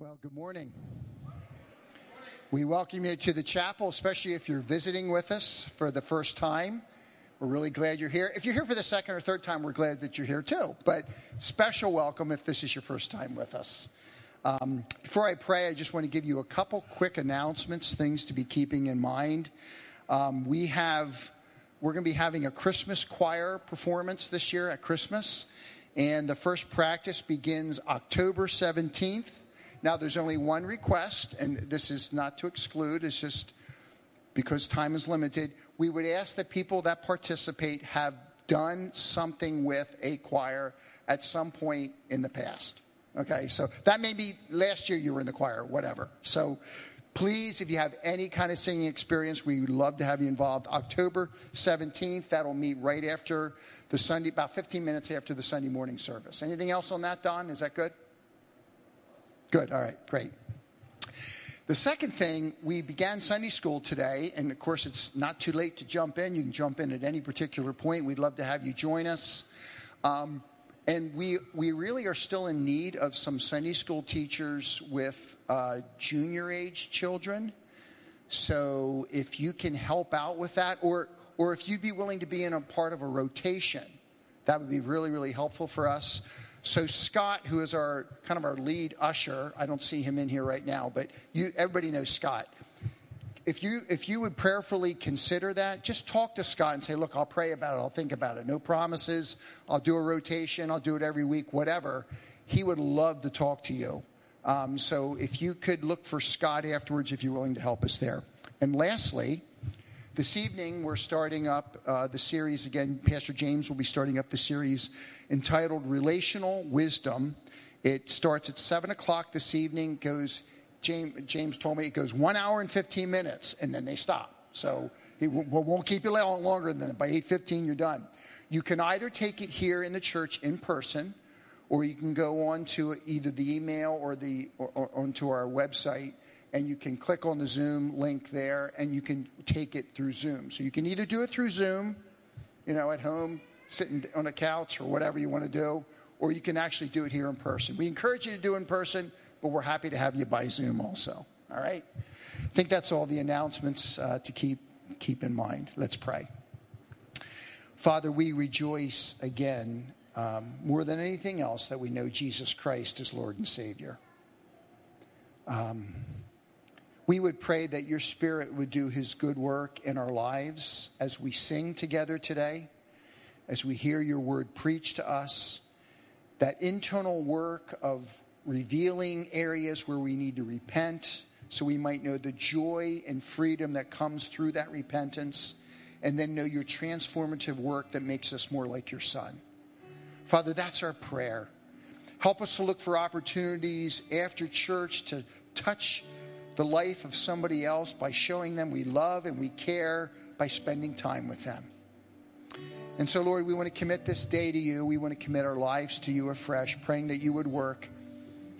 Well, good morning. We welcome you to the chapel, especially if you're visiting with us for the first time. We're really glad you're here. If you're here for the second or third time, we're glad that you're here too. But special welcome if this is your first time with us. Um, before I pray, I just want to give you a couple quick announcements, things to be keeping in mind. Um, we have, we're going to be having a Christmas choir performance this year at Christmas, and the first practice begins October 17th now, there's only one request, and this is not to exclude, it's just because time is limited. We would ask that people that participate have done something with a choir at some point in the past. Okay, so that may be last year you were in the choir, whatever. So please, if you have any kind of singing experience, we would love to have you involved. October 17th, that'll meet right after the Sunday, about 15 minutes after the Sunday morning service. Anything else on that, Don? Is that good? Good. All right. Great. The second thing, we began Sunday school today, and of course, it's not too late to jump in. You can jump in at any particular point. We'd love to have you join us. Um, and we, we really are still in need of some Sunday school teachers with uh, junior age children. So if you can help out with that, or, or if you'd be willing to be in a part of a rotation, that would be really, really helpful for us. So Scott, who is our kind of our lead usher, I don't see him in here right now, but you, everybody knows Scott. If you if you would prayerfully consider that, just talk to Scott and say, "Look, I'll pray about it. I'll think about it. No promises. I'll do a rotation. I'll do it every week. Whatever." He would love to talk to you. Um, so if you could look for Scott afterwards, if you're willing to help us there. And lastly, this evening, we're starting up uh, the series again. Pastor James will be starting up the series entitled Relational Wisdom. It starts at 7 o'clock this evening, goes, James, James told me it goes one hour and 15 minutes, and then they stop. So it won't keep you longer than that. By 8.15, you're done. You can either take it here in the church in person, or you can go on to either the email or, the, or, or onto our website and you can click on the Zoom link there and you can take it through Zoom. So you can either do it through Zoom, you know, at home, sitting on a couch or whatever you want to do, or you can actually do it here in person. We encourage you to do it in person, but we're happy to have you by Zoom also. All right? I think that's all the announcements uh, to keep, keep in mind. Let's pray. Father, we rejoice again, um, more than anything else, that we know Jesus Christ is Lord and Savior. Um, we would pray that your Spirit would do his good work in our lives as we sing together today, as we hear your word preached to us, that internal work of revealing areas where we need to repent so we might know the joy and freedom that comes through that repentance, and then know your transformative work that makes us more like your Son. Father, that's our prayer. Help us to look for opportunities after church to touch the life of somebody else by showing them we love and we care by spending time with them. And so, Lord, we want to commit this day to you. We want to commit our lives to you afresh, praying that you would work.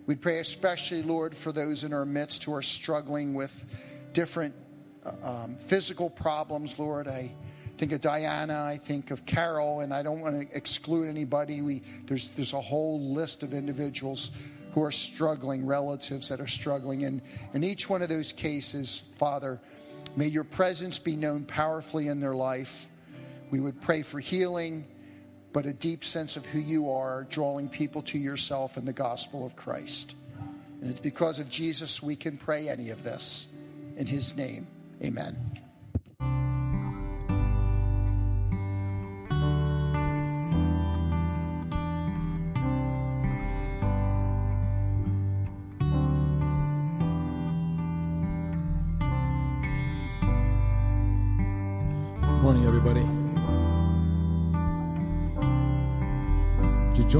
We'd pray especially, Lord, for those in our midst who are struggling with different uh, um, physical problems, Lord. I think of Diana, I think of Carol, and I don't want to exclude anybody. We, there's, there's a whole list of individuals who are struggling, relatives that are struggling. And in each one of those cases, Father, may your presence be known powerfully in their life. We would pray for healing, but a deep sense of who you are, drawing people to yourself and the gospel of Christ. And it's because of Jesus we can pray any of this. In his name, amen.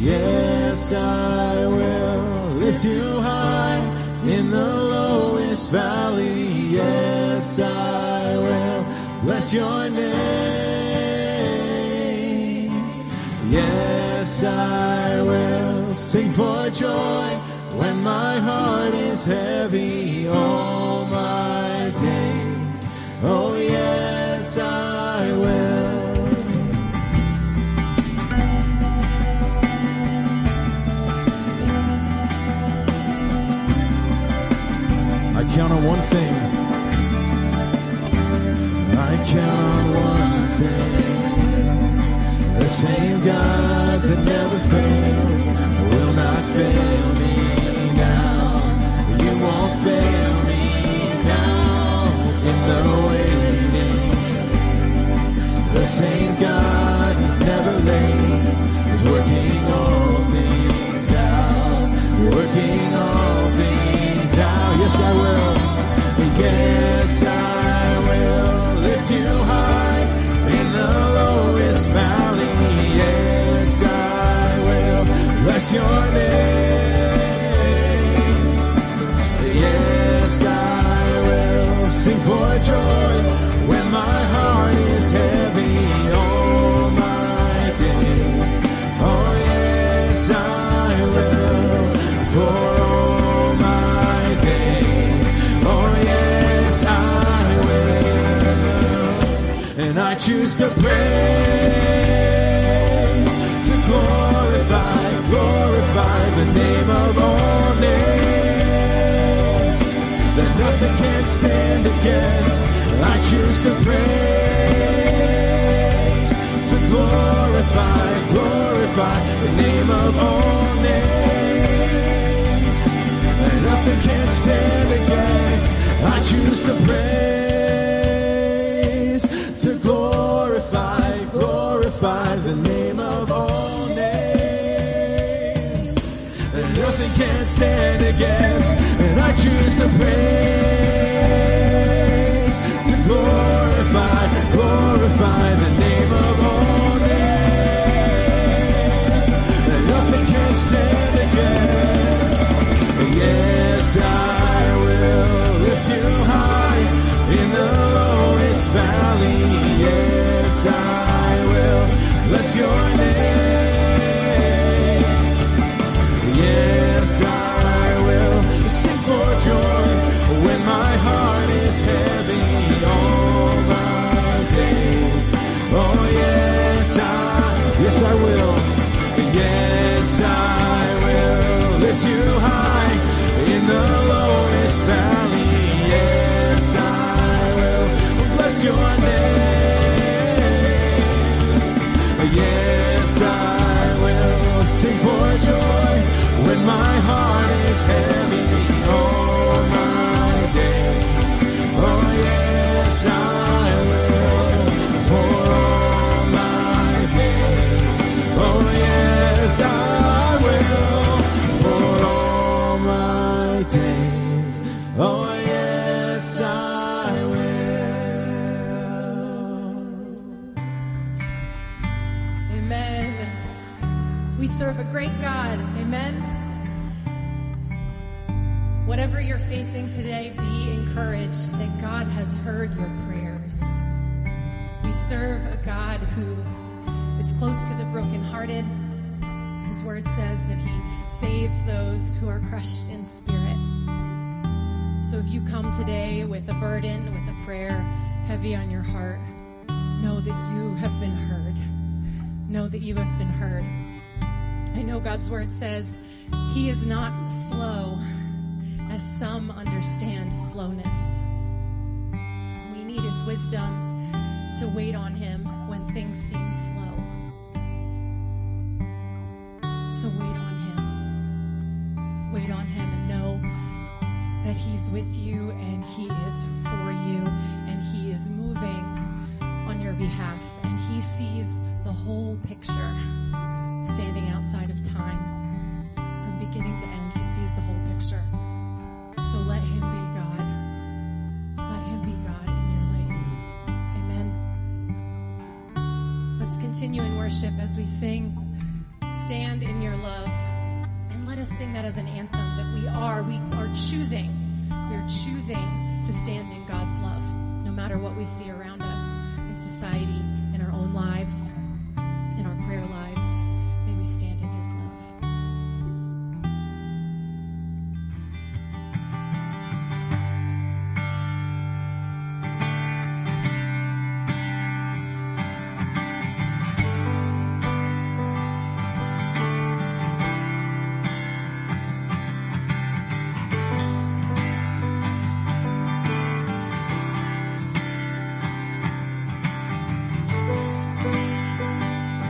Yes, I will lift you high in the lowest valley. Yes, I will bless your name. Yes, I will sing for joy when my heart is heavy.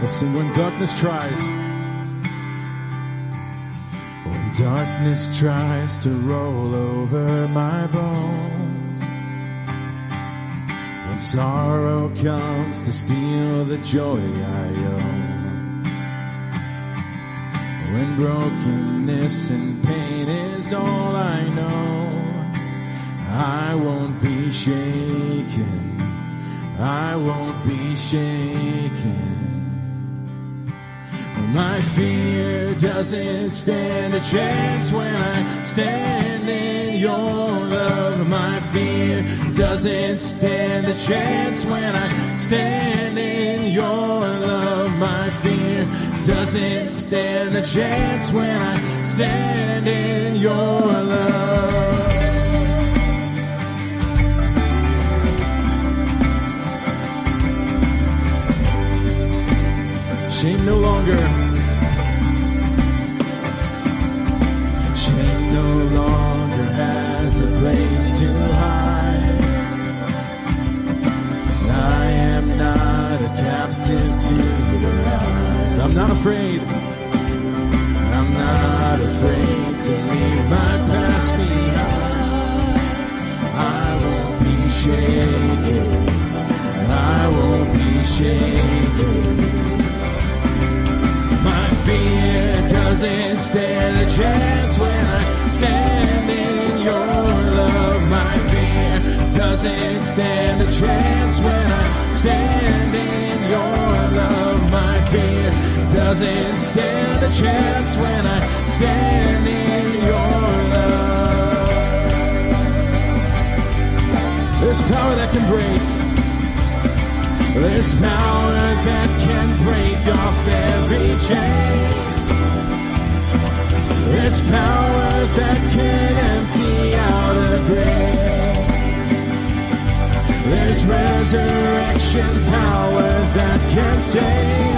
Sing when darkness tries. When darkness tries to roll over my bones. When sorrow comes to steal the joy I own. When brokenness and pain is all I know. I won't be shaken. I won't be shaken. My fear doesn't stand a chance when I stand in your love. My fear doesn't stand a chance when I stand in your love. My fear doesn't stand a chance when I stand in your love. Shame no longer. Not afraid. I'm not afraid to leave my past behind. I won't be shaken. I won't be shaken. My fear doesn't stand a chance when I stand in your love. My fear doesn't stand a chance when I stand in your love. My doesn't stand a chance when I stand in your love. There's power that can break. There's power that can break off every chain. There's power that can empty out a grave. There's resurrection power that can save.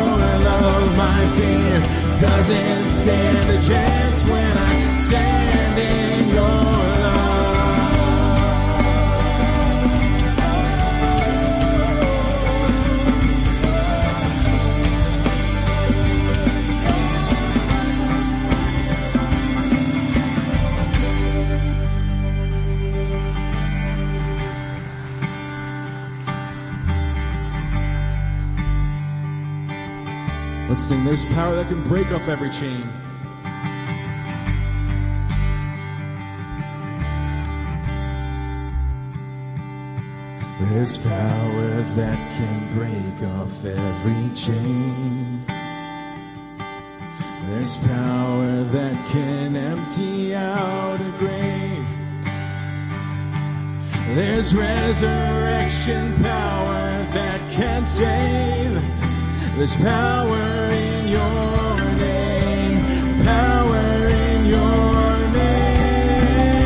love. My fear doesn't stand a chance when I stand in your There's power that can break off every chain. There's power that can break off every chain. There's power that can empty out a grave. There's resurrection power that can save. There's power in your name. Power in your name.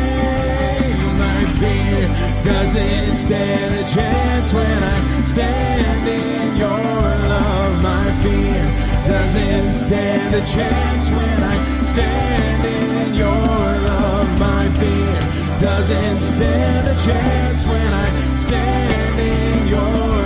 My fear doesn't stand a chance when I stand in your love. My fear doesn't stand a chance when I stand in your love. My fear doesn't stand a chance when I stand in your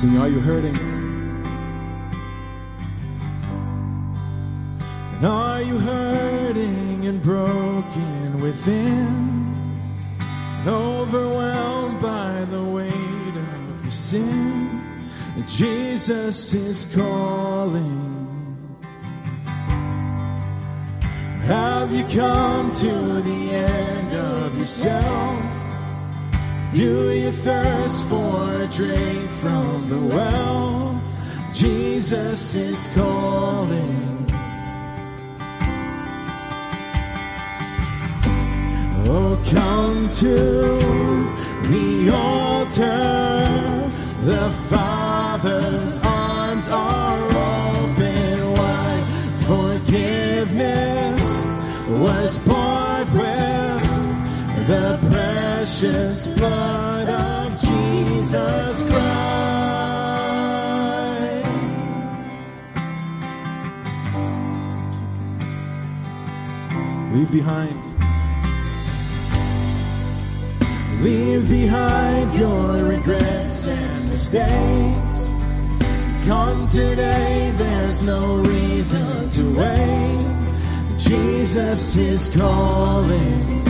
Sing, Are You Hurting? And are you hurting and broken within? And overwhelmed by the weight of your sin? And Jesus is calling. Have you come to the end of yourself? Do you thirst for a drink from the well? Jesus is calling. Oh, come to the altar. The Father's arms are open precious blood of Jesus Christ. Leave behind. Leave behind your regrets and mistakes. Come today, there's no reason to wait. Jesus is calling.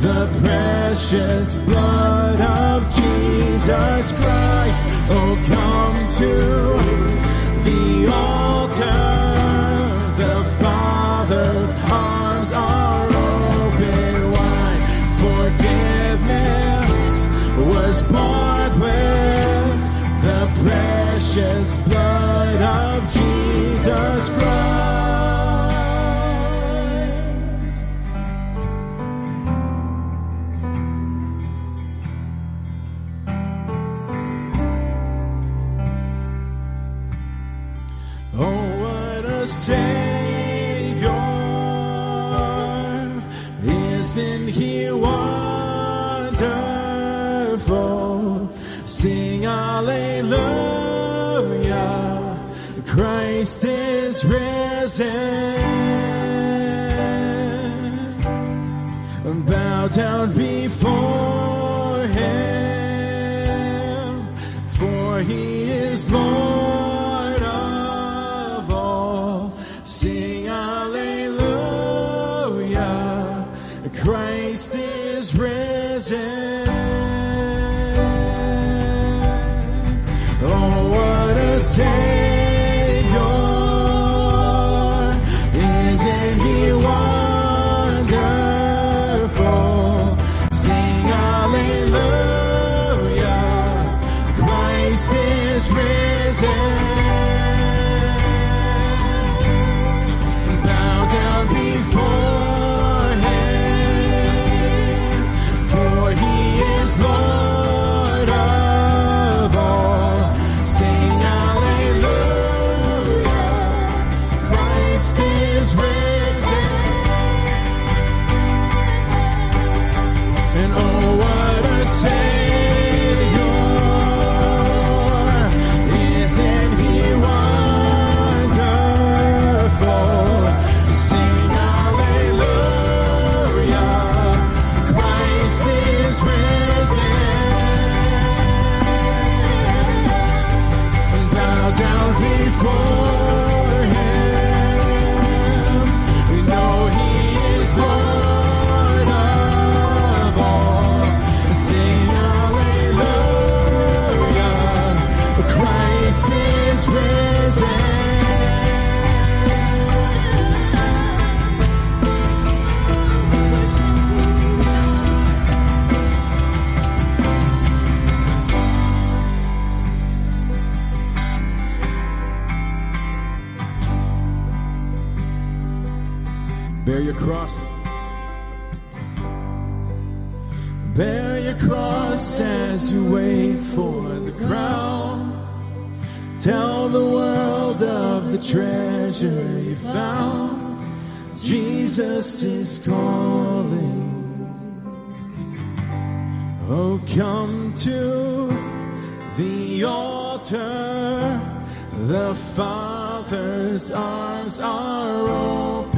the precious blood of Jesus Christ. Oh, come to the altar. The Father's Bear your cross. Bear your cross as you wait for the crown. Tell the world of the treasure you found. Jesus is calling. Oh, come to the altar. The Father's arms are open.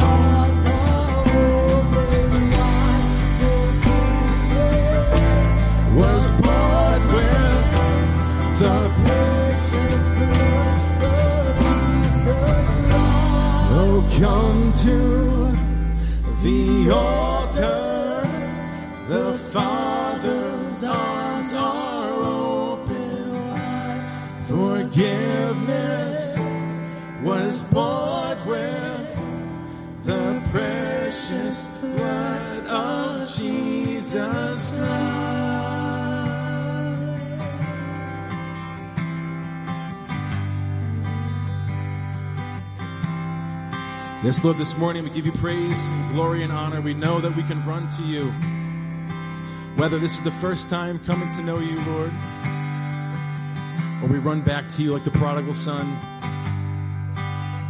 come to the altar. Yes, Lord, this morning we give you praise, and glory, and honor. We know that we can run to you. Whether this is the first time coming to know you, Lord, or we run back to you like the prodigal son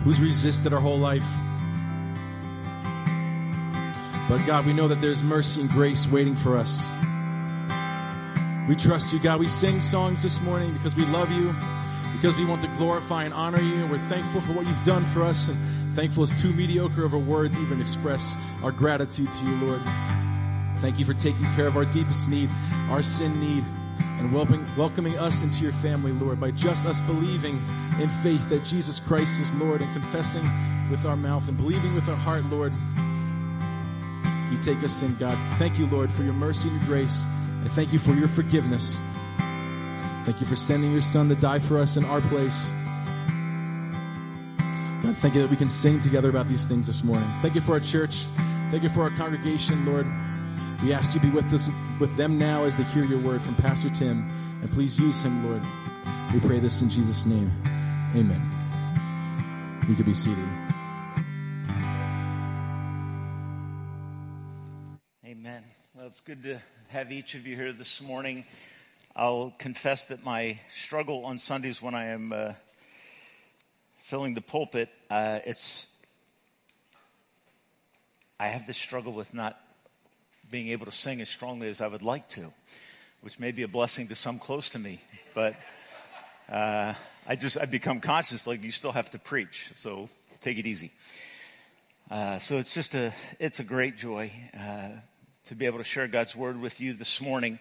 who's resisted our whole life. But God, we know that there's mercy and grace waiting for us. We trust you, God. We sing songs this morning because we love you, because we want to glorify and honor you, and we're thankful for what you've done for us, and thankful is too mediocre of a word to even express our gratitude to you, Lord. Thank you for taking care of our deepest need, our sin need, and welcoming, welcoming us into your family, Lord, by just us believing in faith that Jesus Christ is Lord and confessing with our mouth and believing with our heart, Lord. You take us in, God. Thank you, Lord, for your mercy and your grace. And thank you for your forgiveness. Thank you for sending your son to die for us in our place. God, thank you that we can sing together about these things this morning. Thank you for our church. Thank you for our congregation, Lord. We ask you to be with us, with them now as they hear your word from Pastor Tim. And please use him, Lord. We pray this in Jesus' name. Amen. You can be seated. Amen. Well, it's good to have each of you here this morning. I'll confess that my struggle on Sundays when I am uh, filling the pulpit, uh, it's I have this struggle with not being able to sing as strongly as I would like to, which may be a blessing to some close to me, but uh, I just I become conscious like you still have to preach, so take it easy. Uh, so it's just a it's a great joy uh, to be able to share God's word with you this morning.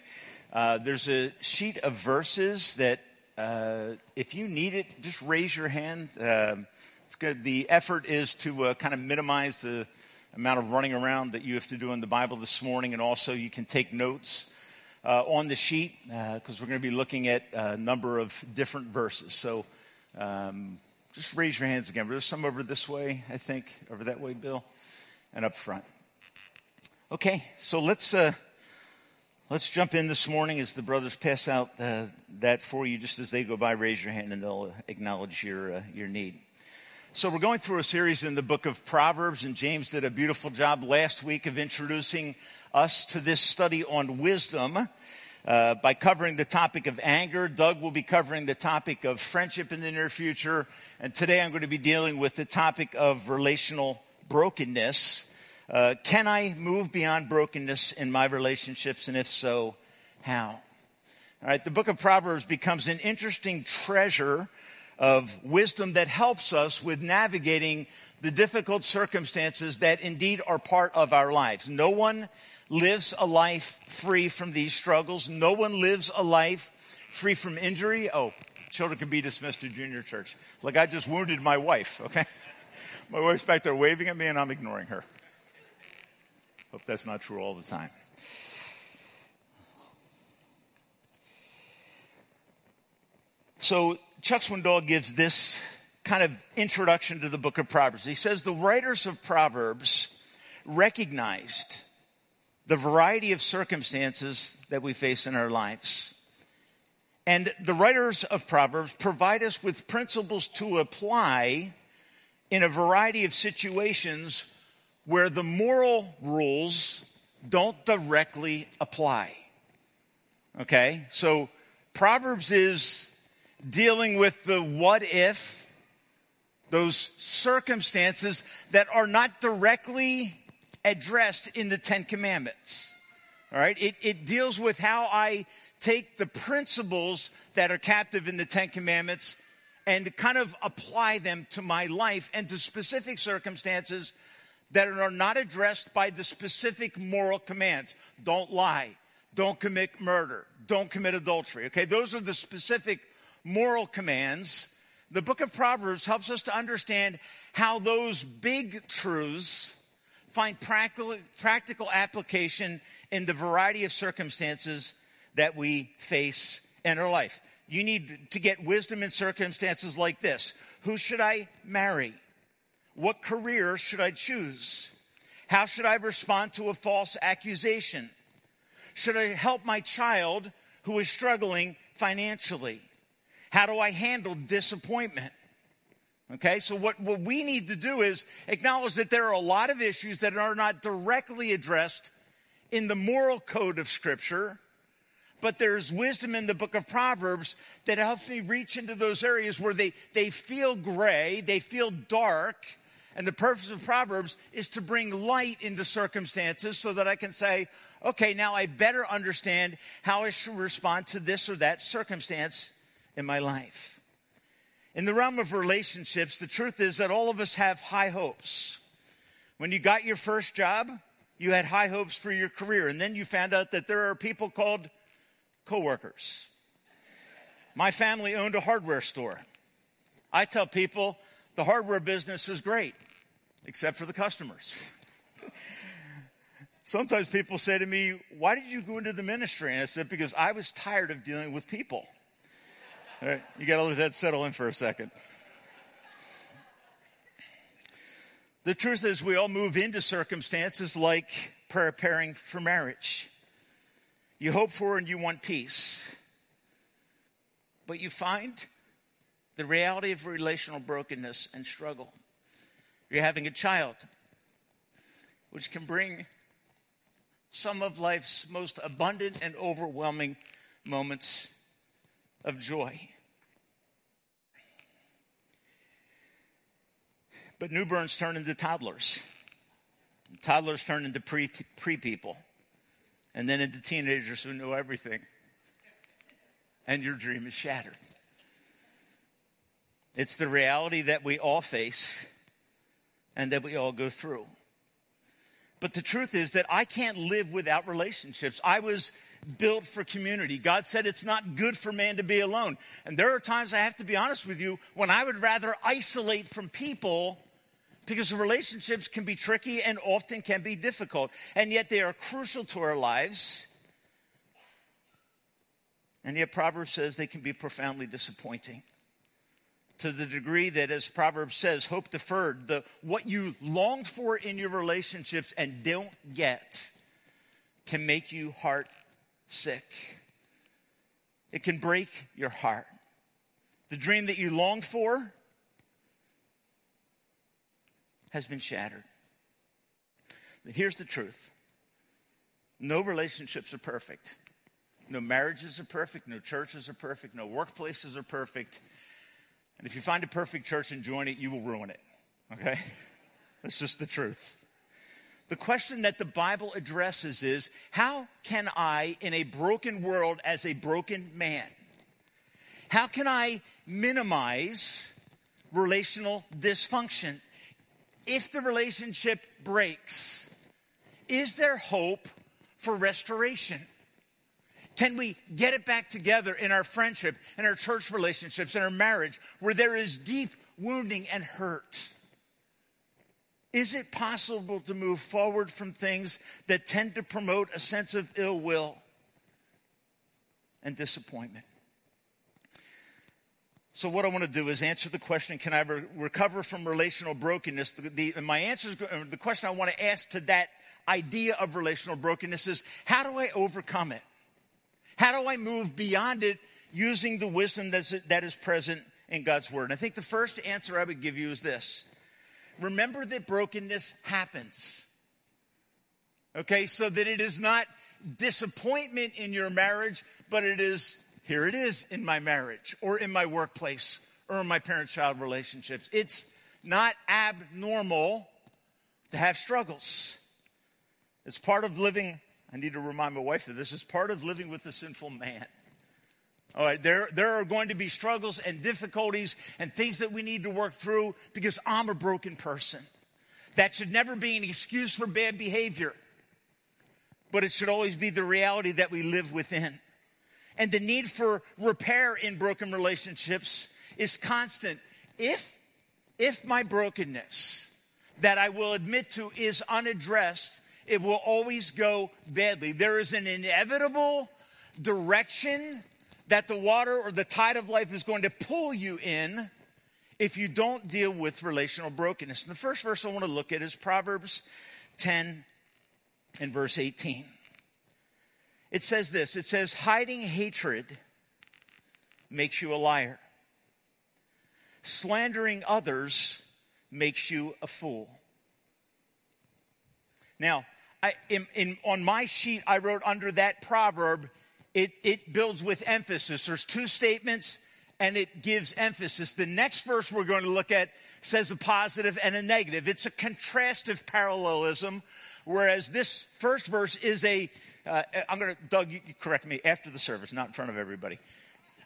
Uh, there's a sheet of verses that uh, if you need it, just raise your hand. Um it's good. The effort is to uh, kind of minimize the amount of running around that you have to do in the Bible this morning, and also you can take notes uh, on the sheet because we're going to be looking at a number of different verses. So um, just raise your hands again. There's some over this way, I think, over that way, Bill, and up front. Okay, so let's uh, let's jump in this morning as the brothers pass out uh, that for you. Just as they go by, raise your hand and they'll acknowledge your uh, your need. So we're going through a series in the book of Proverbs, and James did a beautiful job last week of introducing us to this study on wisdom. Uh, by covering the topic of anger. Doug will be covering the topic of friendship in the near future. And today I'm going to be dealing with the topic of relational brokenness. Uh, can I move beyond brokenness in my relationships? And if so, how? All right, the book of Proverbs becomes an interesting treasure of wisdom that helps us with navigating the difficult circumstances that indeed are part of our lives. No one lives a life free from these struggles. No one lives a life free from injury. Oh, children can be dismissed to junior church. Like I just wounded my wife, okay? My wife's back there waving at me and I'm ignoring her. Hope that's not true all the time. So Chuck Swindoll gives this kind of introduction to the book of Proverbs. He says the writers of Proverbs recognized the variety of circumstances that we face in our lives. And the writers of Proverbs provide us with principles to apply in a variety of situations where the moral rules don't directly apply. Okay? So Proverbs is dealing with the what if, those circumstances that are not directly addressed in the Ten Commandments. All right? It, it deals with how I take the principles that are captive in the Ten Commandments and kind of apply them to my life and to specific circumstances that are not addressed by the specific moral commands. Don't lie. Don't commit murder. Don't commit adultery. Okay, those are the specific moral commands. The book of Proverbs helps us to understand how those big truths find practical, practical application in the variety of circumstances that we face in our life. You need to get wisdom in circumstances like this. Who should I marry? What career should I choose? How should I respond to a false accusation? Should I help my child who is struggling financially? How do I handle disappointment? Okay, so what, what we need to do is acknowledge that there are a lot of issues that are not directly addressed in the moral code of Scripture, but there's wisdom in the book of Proverbs that helps me reach into those areas where they, they feel gray, they feel dark, and the purpose of Proverbs is to bring light into circumstances so that I can say, okay, now I better understand how I should respond to this or that circumstance in my life. In the realm of relationships, the truth is that all of us have high hopes. When you got your first job, you had high hopes for your career, and then you found out that there are people called coworkers. My family owned a hardware store. I tell people the hardware business is great, except for the customers. Sometimes people say to me, Why did you go into the ministry? And I said, Because I was tired of dealing with people. All right, you got to let that settle in for a second. The truth is, we all move into circumstances like preparing for marriage. You hope for and you want peace. But you find the reality of relational brokenness and struggle. You're having a child, which can bring some of life's most abundant and overwhelming moments of joy. But newborns turn into toddlers. Toddlers turn into pre, people. And then into teenagers who know everything. And your dream is shattered. It's the reality that we all face and that we all go through. But the truth is that I can't live without relationships. I was built for community. God said it's not good for man to be alone. And there are times I have to be honest with you when I would rather isolate from people because relationships can be tricky and often can be difficult. And yet they are crucial to our lives. And yet Proverbs says they can be profoundly disappointing. To the degree that, as Proverbs says, hope deferred, the, what you long for in your relationships and don't get can make you heart sick. It can break your heart. The dream that you longed for has been shattered. Here's the truth no relationships are perfect. No marriages are perfect. No churches are perfect. No workplaces are perfect. And if you find a perfect church and join it, you will ruin it. Okay? That's just the truth. The question that the Bible addresses is how can I, in a broken world, as a broken man, how can I minimize relational dysfunction? If the relationship breaks, is there hope for restoration? Can we get it back together in our friendship, in our church relationships, in our marriage, where there is deep wounding and hurt? Is it possible to move forward from things that tend to promote a sense of ill will and disappointment? So, what I want to do is answer the question Can I re- recover from relational brokenness? The, the, my answer is the question I want to ask to that idea of relational brokenness is How do I overcome it? How do I move beyond it using the wisdom that's, that is present in God's Word? And I think the first answer I would give you is this Remember that brokenness happens. Okay, so that it is not disappointment in your marriage, but it is here it is in my marriage or in my workplace or in my parent child relationships. It's not abnormal to have struggles. It's part of living. I need to remind my wife of this. It's part of living with a sinful man. All right, there, there are going to be struggles and difficulties and things that we need to work through because I'm a broken person. That should never be an excuse for bad behavior, but it should always be the reality that we live within and the need for repair in broken relationships is constant. If, if my brokenness that I will admit to is unaddressed, it will always go badly. There is an inevitable direction that the water or the tide of life is going to pull you in if you don't deal with relational brokenness. And the first verse I want to look at is Proverbs 10 and verse 18 it says this it says, hiding hatred makes you a liar, slandering others makes you a fool. Now, I, in, in, on my sheet, I wrote under that proverb, it, it builds with emphasis. There's two statements and it gives emphasis. The next verse we're going to look at says a positive and a negative. It's a contrastive parallelism, whereas this first verse is a uh, I'm going to, Doug, you, you correct me after the service, not in front of everybody.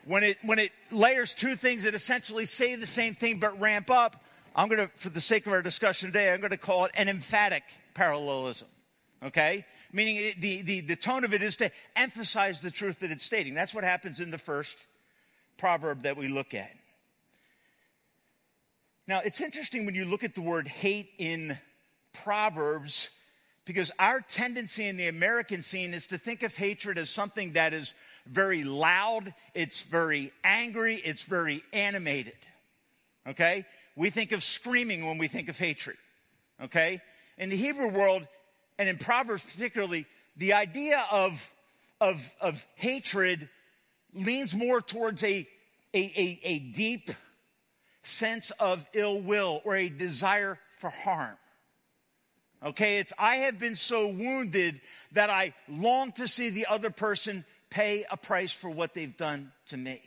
When it, when it layers two things that essentially say the same thing but ramp up, I'm going to, for the sake of our discussion today, I'm going to call it an emphatic parallelism. Okay? Meaning it, the, the, the tone of it is to emphasize the truth that it's stating. That's what happens in the first proverb that we look at. Now, it's interesting when you look at the word hate in Proverbs because our tendency in the American scene is to think of hatred as something that is very loud, it's very angry, it's very animated. Okay? We think of screaming when we think of hatred. Okay? In the Hebrew world, and in Proverbs particularly, the idea of, of, of hatred leans more towards a, a, a, a deep sense of ill will or a desire for harm. Okay, it's I have been so wounded that I long to see the other person pay a price for what they've done to me.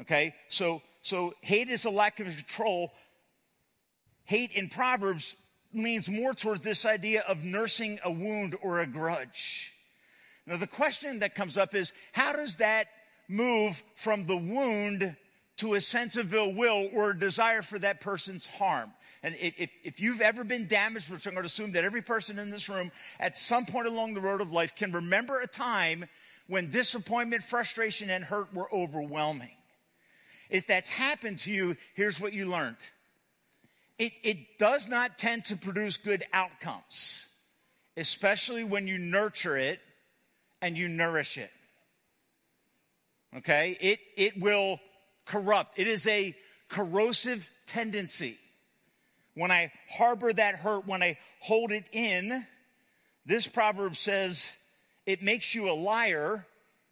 Okay, so so hate is a lack of control. Hate in Proverbs leans more towards this idea of nursing a wound or a grudge. Now the question that comes up is how does that move from the wound to a sense of ill will or a desire for that person's harm. And if, if you've ever been damaged, which I'm going to assume that every person in this room at some point along the road of life can remember a time when disappointment, frustration, and hurt were overwhelming. If that's happened to you, here's what you learned. It, it does not tend to produce good outcomes, especially when you nurture it and you nourish it. Okay? It, it will corrupt. It is a corrosive tendency. When I harbor that hurt, when I hold it in, this proverb says it makes you a liar,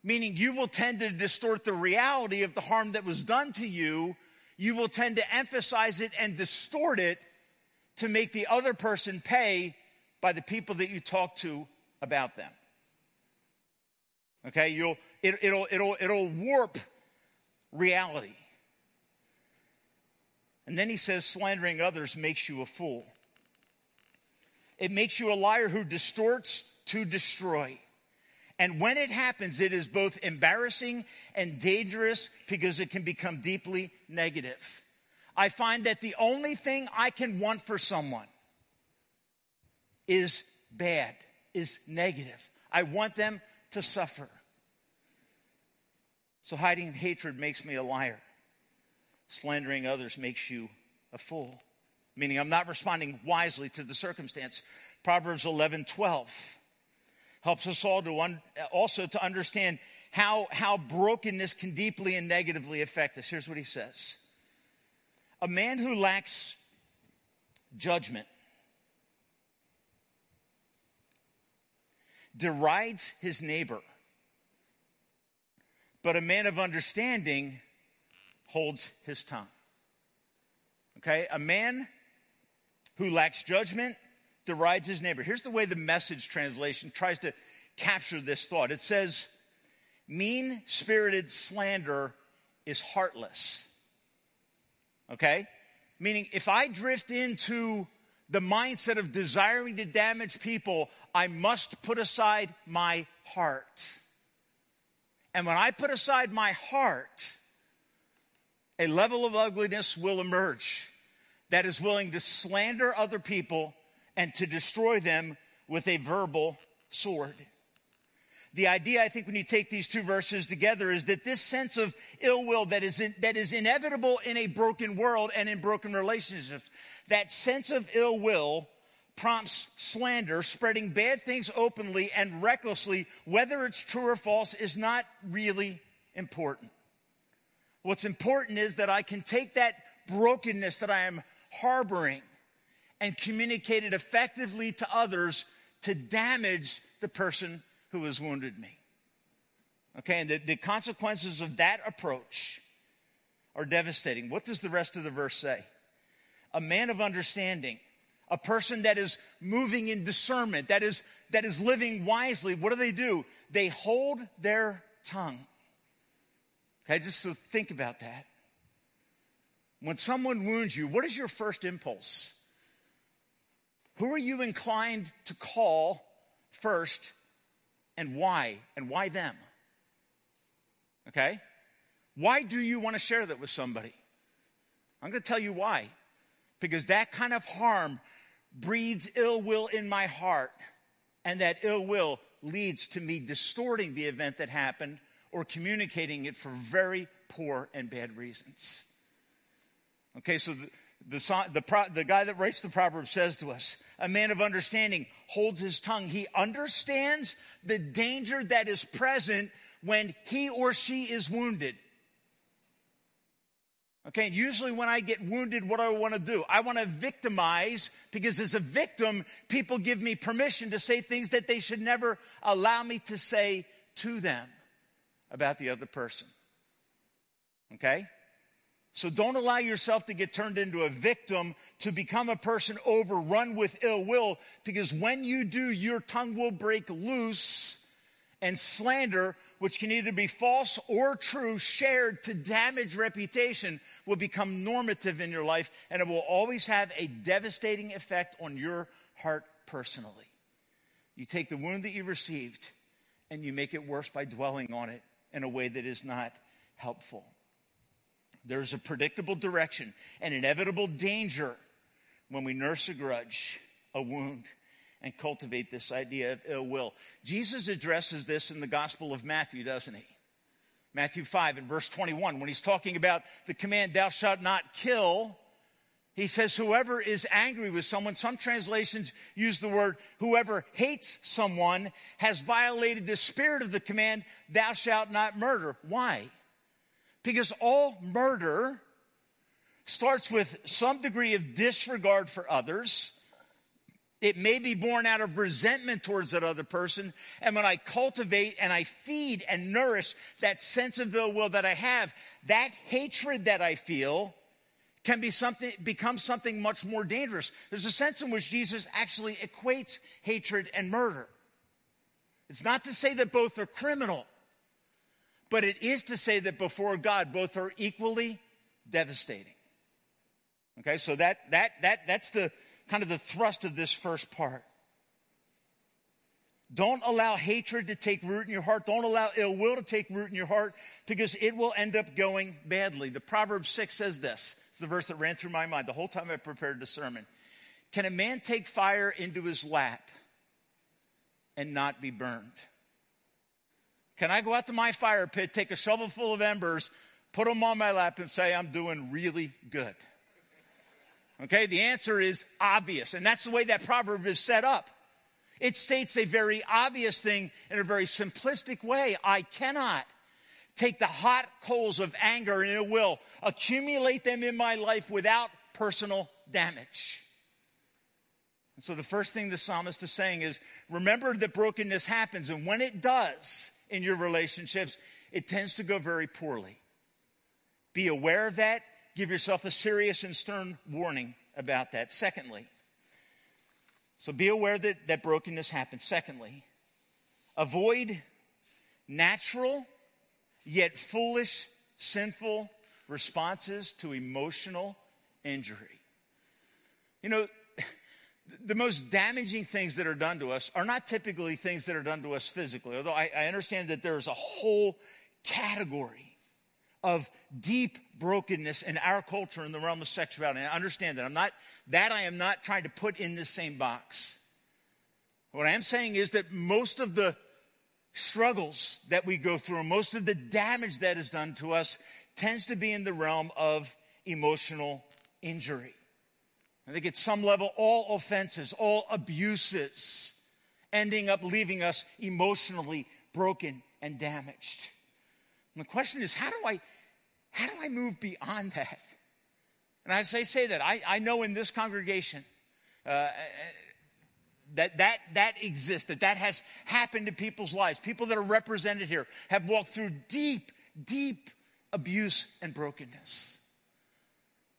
meaning you will tend to distort the reality of the harm that was done to you. You will tend to emphasize it and distort it to make the other person pay by the people that you talk to about them. Okay, you'll it, it'll it'll it'll warp reality. And then he says, slandering others makes you a fool. It makes you a liar who distorts to destroy. And when it happens, it is both embarrassing and dangerous because it can become deeply negative. I find that the only thing I can want for someone is bad, is negative. I want them to suffer. So hiding hatred makes me a liar. Slandering others makes you a fool. Meaning I'm not responding wisely to the circumstance. Proverbs 11, 12 helps us all to un- also to understand how, how brokenness can deeply and negatively affect us. Here's what he says A man who lacks judgment derides his neighbor, but a man of understanding holds his tongue. Okay? A man who lacks judgment derides his neighbor. Here's the way the message translation tries to capture this thought it says, mean spirited slander is heartless. Okay? Meaning, if I drift into the mindset of desiring to damage people, I must put aside my heart. And when I put aside my heart, a level of ugliness will emerge that is willing to slander other people and to destroy them with a verbal sword. The idea, I think, when you take these two verses together is that this sense of ill will that is, in, that is inevitable in a broken world and in broken relationships, that sense of ill will prompts slander, spreading bad things openly and recklessly, whether it's true or false, is not really important. What's important is that I can take that brokenness that I am harboring and communicate it effectively to others to damage the person who has wounded me. Okay, and the, the consequences of that approach are devastating. What does the rest of the verse say? A man of understanding, a person that is moving in discernment, that is, that is living wisely, what do they do? They hold their tongue. Okay, just so think about that. When someone wounds you, what is your first impulse? Who are you inclined to call first and why? And why them? Okay? Why do you want to share that with somebody? I'm going to tell you why. Because that kind of harm breeds ill will in my heart, and that ill will leads to me distorting the event that happened or communicating it for very poor and bad reasons. Okay, so the, the, the, the, guy that writes the proverb says to us, a man of understanding holds his tongue. He understands the danger that is present when he or she is wounded. Okay, usually when I get wounded, what do I want to do? I want to victimize because as a victim, people give me permission to say things that they should never allow me to say to them about the other person. Okay? So don't allow yourself to get turned into a victim to become a person overrun with ill will because when you do, your tongue will break loose and slander, which can either be false or true, shared to damage reputation, will become normative in your life and it will always have a devastating effect on your heart personally. You take the wound that you received and you make it worse by dwelling on it in a way that is not helpful. There's a predictable direction, an inevitable danger when we nurse a grudge, a wound, and cultivate this idea of ill will. Jesus addresses this in the Gospel of Matthew, doesn't he? Matthew 5 and verse 21, when he's talking about the command, thou shalt not kill, he says, whoever is angry with someone, some translations use the word, whoever hates someone has violated the spirit of the command, thou shalt not murder. Why? Because all murder starts with some degree of disregard for others. It may be born out of resentment towards that other person. And when I cultivate and I feed and nourish that sense of ill will that I have, that hatred that I feel can be something, become something much more dangerous. There's a sense in which Jesus actually equates hatred and murder. It's not to say that both are criminal. But it is to say that before God, both are equally devastating. Okay, so that, that, that, that's the kind of the thrust of this first part. Don't allow hatred to take root in your heart. Don't allow ill will to take root in your heart because it will end up going badly. The Proverbs 6 says this. It's the verse that ran through my mind the whole time I prepared the sermon. Can a man take fire into his lap and not be burned? Can I go out to my fire pit, take a shovel full of embers, put them on my lap, and say, I'm doing really good? Okay, the answer is obvious. And that's the way that proverb is set up. It states a very obvious thing in a very simplistic way. I cannot take the hot coals of anger and ill will, accumulate them in my life without personal damage. And so the first thing the psalmist is saying is remember that brokenness happens, and when it does in your relationships, it tends to go very poorly. Be aware of that. Give yourself a serious and stern warning about that. Secondly, so be aware that, that brokenness happens. Secondly, avoid natural yet foolish, sinful responses to emotional injury. You know, the most damaging things that are done to us are not typically things that are done to us physically, although I, I understand that there's a whole category of deep brokenness in our culture in the realm of sexuality. And I understand that. I'm not, that I am not trying to put in the same box. What I am saying is that most of the struggles that we go through, most of the damage that is done to us tends to be in the realm of emotional injury. I think at some level, all offenses, all abuses, ending up leaving us emotionally broken and damaged. And the question is, how do I, how do I move beyond that? And as I say that, I, I know in this congregation, uh, that that that exists that that has happened to people's lives. People that are represented here have walked through deep deep abuse and brokenness.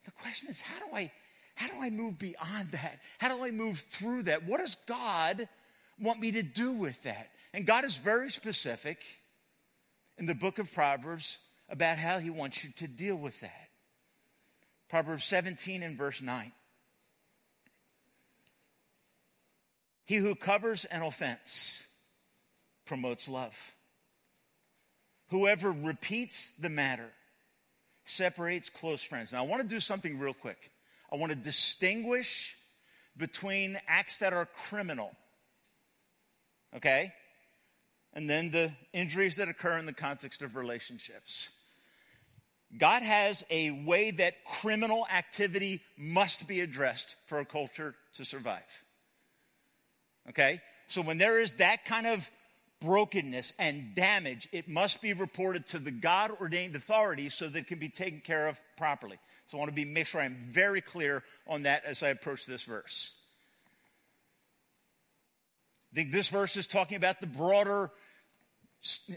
The question is how do i how do i move beyond that? How do i move through that? What does god want me to do with that? And god is very specific in the book of proverbs about how he wants you to deal with that proverbs 17 and verse 9 He who covers an offense promotes love. Whoever repeats the matter separates close friends. Now, I want to do something real quick. I want to distinguish between acts that are criminal, okay, and then the injuries that occur in the context of relationships. God has a way that criminal activity must be addressed for a culture to survive. Okay? So when there is that kind of brokenness and damage, it must be reported to the God ordained authorities so that it can be taken care of properly. So I want to be make sure I'm very clear on that as I approach this verse. I think this verse is talking about the broader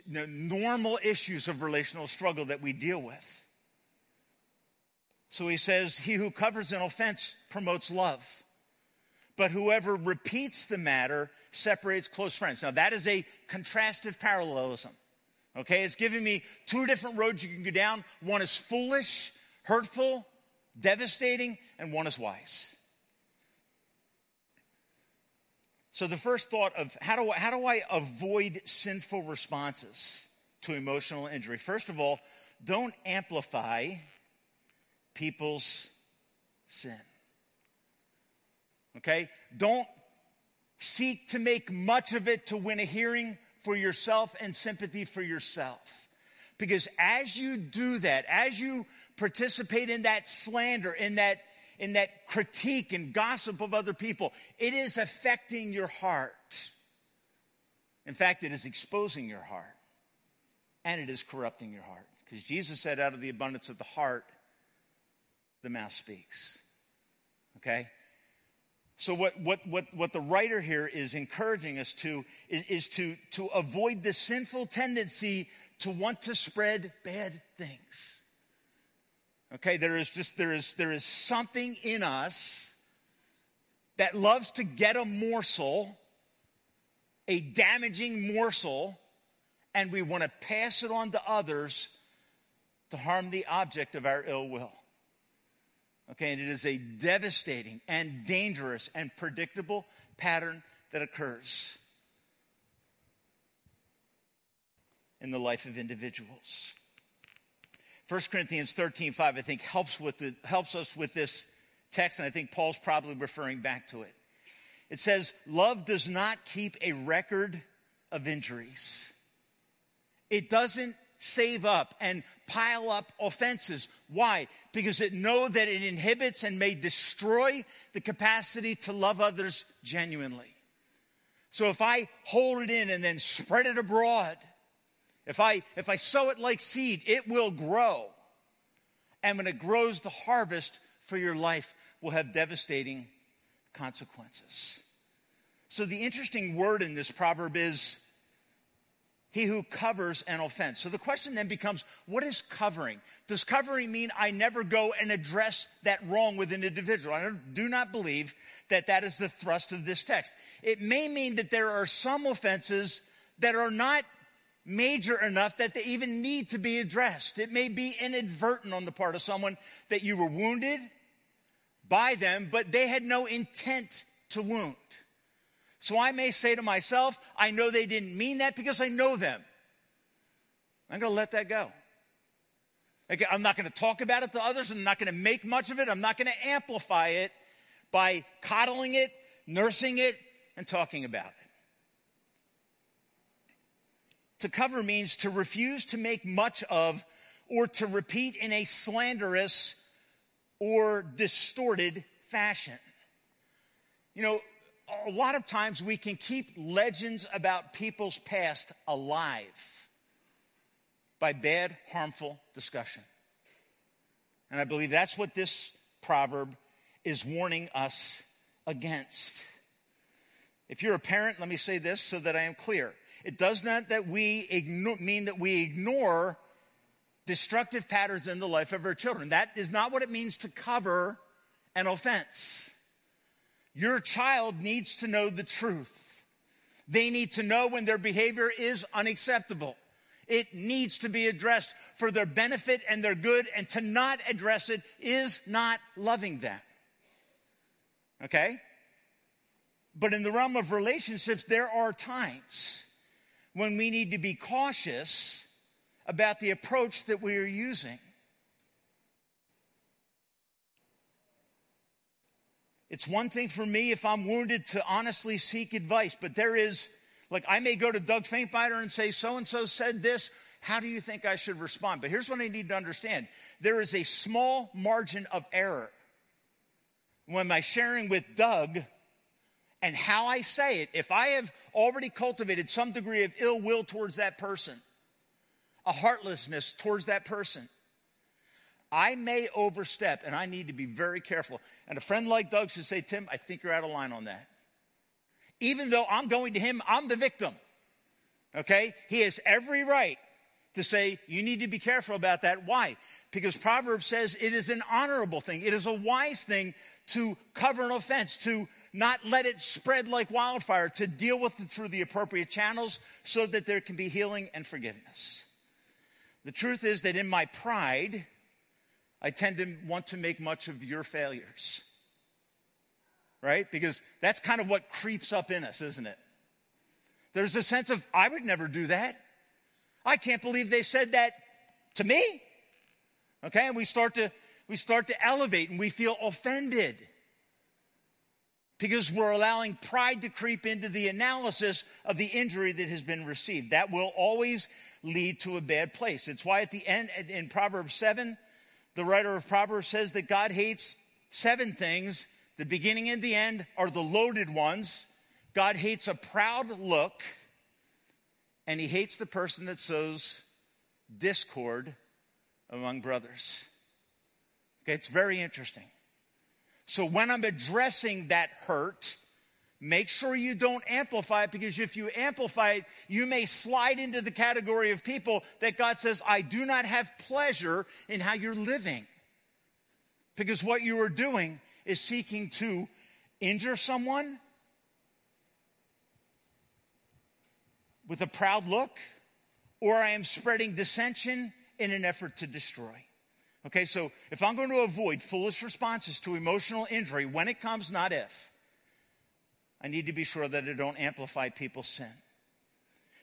normal issues of relational struggle that we deal with. So he says, He who covers an offense promotes love but whoever repeats the matter separates close friends. Now, that is a contrastive parallelism. Okay, it's giving me two different roads you can go down. One is foolish, hurtful, devastating, and one is wise. So, the first thought of how do I, how do I avoid sinful responses to emotional injury? First of all, don't amplify people's sin. Okay? Don't seek to make much of it to win a hearing for yourself and sympathy for yourself. Because as you do that, as you participate in that slander, in that, in that critique and gossip of other people, it is affecting your heart. In fact, it is exposing your heart and it is corrupting your heart. Because Jesus said, out of the abundance of the heart, the mouth speaks. Okay? So what, what, what, what the writer here is encouraging us to is, is to, to avoid the sinful tendency to want to spread bad things. Okay, there is just, there is, there is something in us that loves to get a morsel, a damaging morsel, and we want to pass it on to others to harm the object of our ill will. Okay, and it is a devastating and dangerous and predictable pattern that occurs in the life of individuals. 1 Corinthians 13, 5, I think helps, with the, helps us with this text, and I think Paul's probably referring back to it. It says, Love does not keep a record of injuries. It doesn't save up and pile up offenses. Why? Because it know that it inhibits and may destroy the capacity to love others genuinely. So if I hold it in and then spread it abroad, if I, if I sow it like seed, it will grow. And when it grows, the harvest for your life will have devastating consequences. So the interesting word in this proverb is he who covers an offense. So the question then becomes what is covering? Does covering mean I never go and address that wrong with an individual? I do not believe that that is the thrust of this text. It may mean that there are some offenses that are not major enough that they even need to be addressed. It may be inadvertent on the part of someone that you were wounded by them, but they had no intent to wound. So I may say to myself, I know they didn't mean that because I know them. I'm going to let that go. I'm not going to talk about it to others. I'm not going to make much of it. I'm not going to amplify it by coddling it, nursing it, and talking about it. To cover means to refuse to make much of or to repeat in a slanderous or distorted fashion. You know, a lot of times we can keep legends about people's past alive by bad, harmful discussion. And I believe that's what this proverb is warning us against. If you're a parent, let me say this so that I am clear. It does not that we mean that we ignore destructive patterns in the life of our children. That is not what it means to cover an offense. Your child needs to know the truth. They need to know when their behavior is unacceptable. It needs to be addressed for their benefit and their good, and to not address it is not loving them. Okay? But in the realm of relationships, there are times when we need to be cautious about the approach that we are using. It's one thing for me if I'm wounded to honestly seek advice, but there is, like, I may go to Doug Faintbiter and say, so and so said this. How do you think I should respond? But here's what I need to understand there is a small margin of error when my sharing with Doug and how I say it. If I have already cultivated some degree of ill will towards that person, a heartlessness towards that person, I may overstep and I need to be very careful. And a friend like Doug should say, Tim, I think you're out of line on that. Even though I'm going to him, I'm the victim. Okay? He has every right to say, you need to be careful about that. Why? Because Proverbs says it is an honorable thing. It is a wise thing to cover an offense, to not let it spread like wildfire, to deal with it through the appropriate channels so that there can be healing and forgiveness. The truth is that in my pride, I tend to want to make much of your failures. Right? Because that's kind of what creeps up in us, isn't it? There's a sense of, I would never do that. I can't believe they said that to me. Okay? And we start to, we start to elevate and we feel offended because we're allowing pride to creep into the analysis of the injury that has been received. That will always lead to a bad place. It's why at the end, in Proverbs 7, the writer of Proverbs says that God hates seven things. The beginning and the end are the loaded ones. God hates a proud look, and he hates the person that sows discord among brothers. Okay, it's very interesting. So when I'm addressing that hurt, Make sure you don't amplify it because if you amplify it, you may slide into the category of people that God says, I do not have pleasure in how you're living. Because what you are doing is seeking to injure someone with a proud look, or I am spreading dissension in an effort to destroy. Okay, so if I'm going to avoid foolish responses to emotional injury when it comes, not if, I need to be sure that I don't amplify people's sin.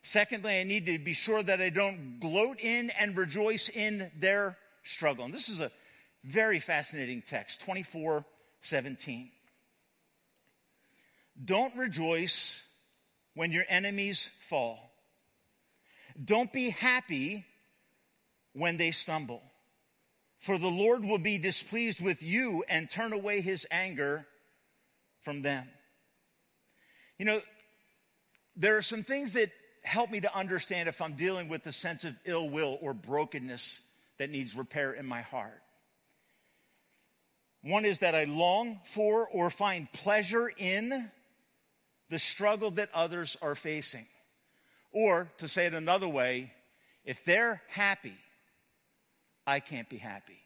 Secondly, I need to be sure that I don't gloat in and rejoice in their struggle. And this is a very fascinating text, 24 17. Don't rejoice when your enemies fall. Don't be happy when they stumble. For the Lord will be displeased with you and turn away his anger from them. You know, there are some things that help me to understand if I'm dealing with a sense of ill will or brokenness that needs repair in my heart. One is that I long for or find pleasure in the struggle that others are facing. Or, to say it another way, if they're happy, I can't be happy.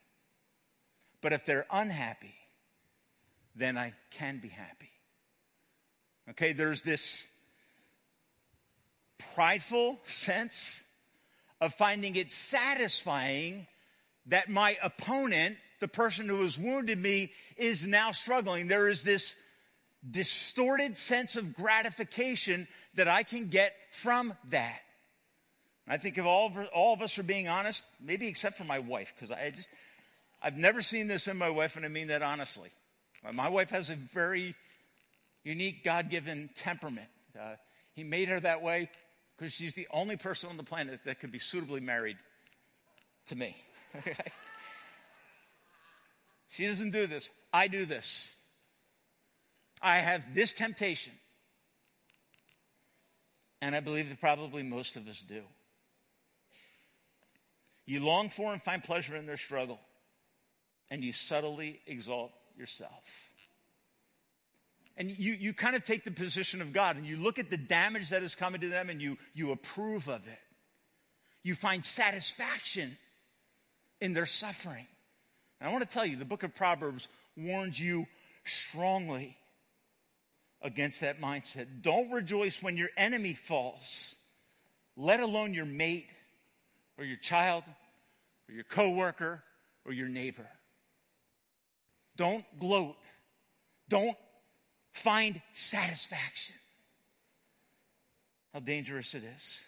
But if they're unhappy, then I can be happy. Okay, there's this prideful sense of finding it satisfying that my opponent, the person who has wounded me, is now struggling. There is this distorted sense of gratification that I can get from that. I think if all of, all of us are being honest, maybe except for my wife, because I just, I've never seen this in my wife, and I mean that honestly. My wife has a very unique God given temperament. Uh, he made her that way because she's the only person on the planet that could be suitably married to me. she doesn't do this. I do this. I have this temptation. And I believe that probably most of us do. You long for and find pleasure in their struggle, and you subtly exalt yourself. And you, you kind of take the position of God and you look at the damage that is coming to them and you, you approve of it. You find satisfaction in their suffering. And I want to tell you, the book of Proverbs warns you strongly against that mindset. Don't rejoice when your enemy falls, let alone your mate or your child or your coworker or your neighbor. Don't gloat. Don't find satisfaction. How dangerous it is.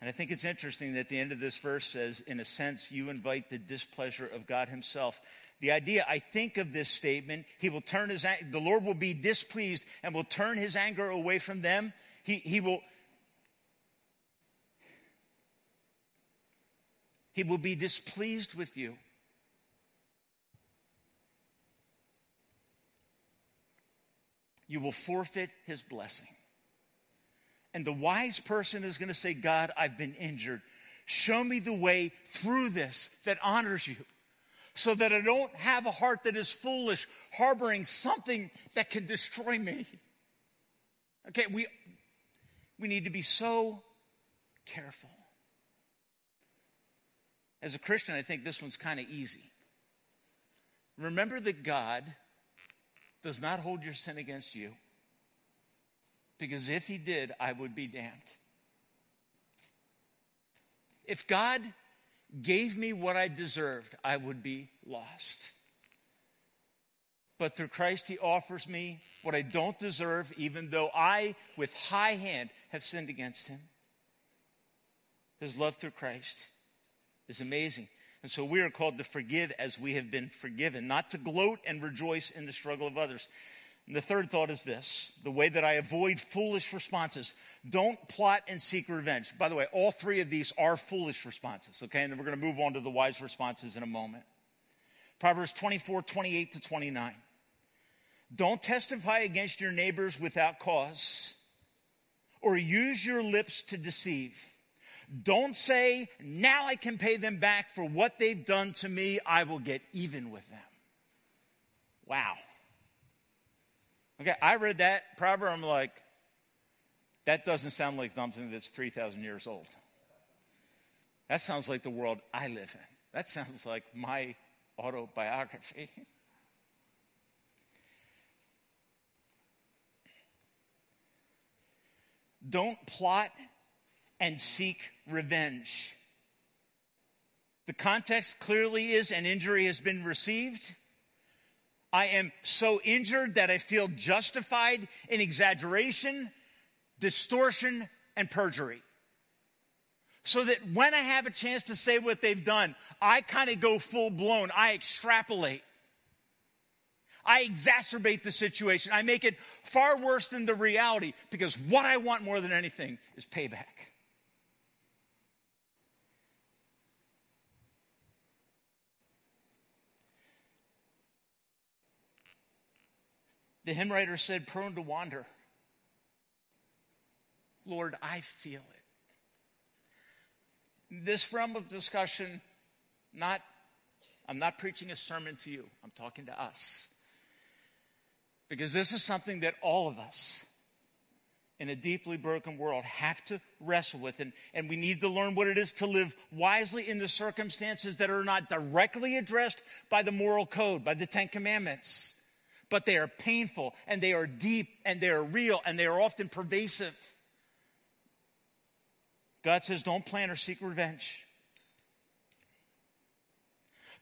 And I think it's interesting that the end of this verse says, in a sense, you invite the displeasure of God Himself. The idea, I think of this statement, He will turn His, the Lord will be displeased and will turn His anger away from them. He, he will, He will be displeased with you. You will forfeit His blessing. And the wise person is going to say, God, I've been injured. Show me the way through this that honors you so that I don't have a heart that is foolish, harboring something that can destroy me. Okay, we, we need to be so careful. As a Christian, I think this one's kind of easy. Remember that God does not hold your sin against you. Because if he did, I would be damned. If God gave me what I deserved, I would be lost. But through Christ, he offers me what I don't deserve, even though I, with high hand, have sinned against him. His love through Christ is amazing. And so we are called to forgive as we have been forgiven, not to gloat and rejoice in the struggle of others. And the third thought is this the way that I avoid foolish responses. Don't plot and seek revenge. By the way, all three of these are foolish responses, okay? And then we're going to move on to the wise responses in a moment. Proverbs 24, 28 to 29. Don't testify against your neighbors without cause or use your lips to deceive. Don't say, now I can pay them back for what they've done to me. I will get even with them. Wow. Okay, I read that proverb. I'm like, that doesn't sound like something that's 3,000 years old. That sounds like the world I live in. That sounds like my autobiography. Don't plot and seek revenge. The context clearly is an injury has been received. I am so injured that I feel justified in exaggeration, distortion, and perjury. So that when I have a chance to say what they've done, I kind of go full blown. I extrapolate. I exacerbate the situation. I make it far worse than the reality because what I want more than anything is payback. The hymn writer said, prone to wander. Lord, I feel it. This realm of discussion, not, I'm not preaching a sermon to you. I'm talking to us. Because this is something that all of us in a deeply broken world have to wrestle with. And, and we need to learn what it is to live wisely in the circumstances that are not directly addressed by the moral code, by the Ten Commandments. But they are painful and they are deep and they are real and they are often pervasive. God says, don't plan or seek revenge.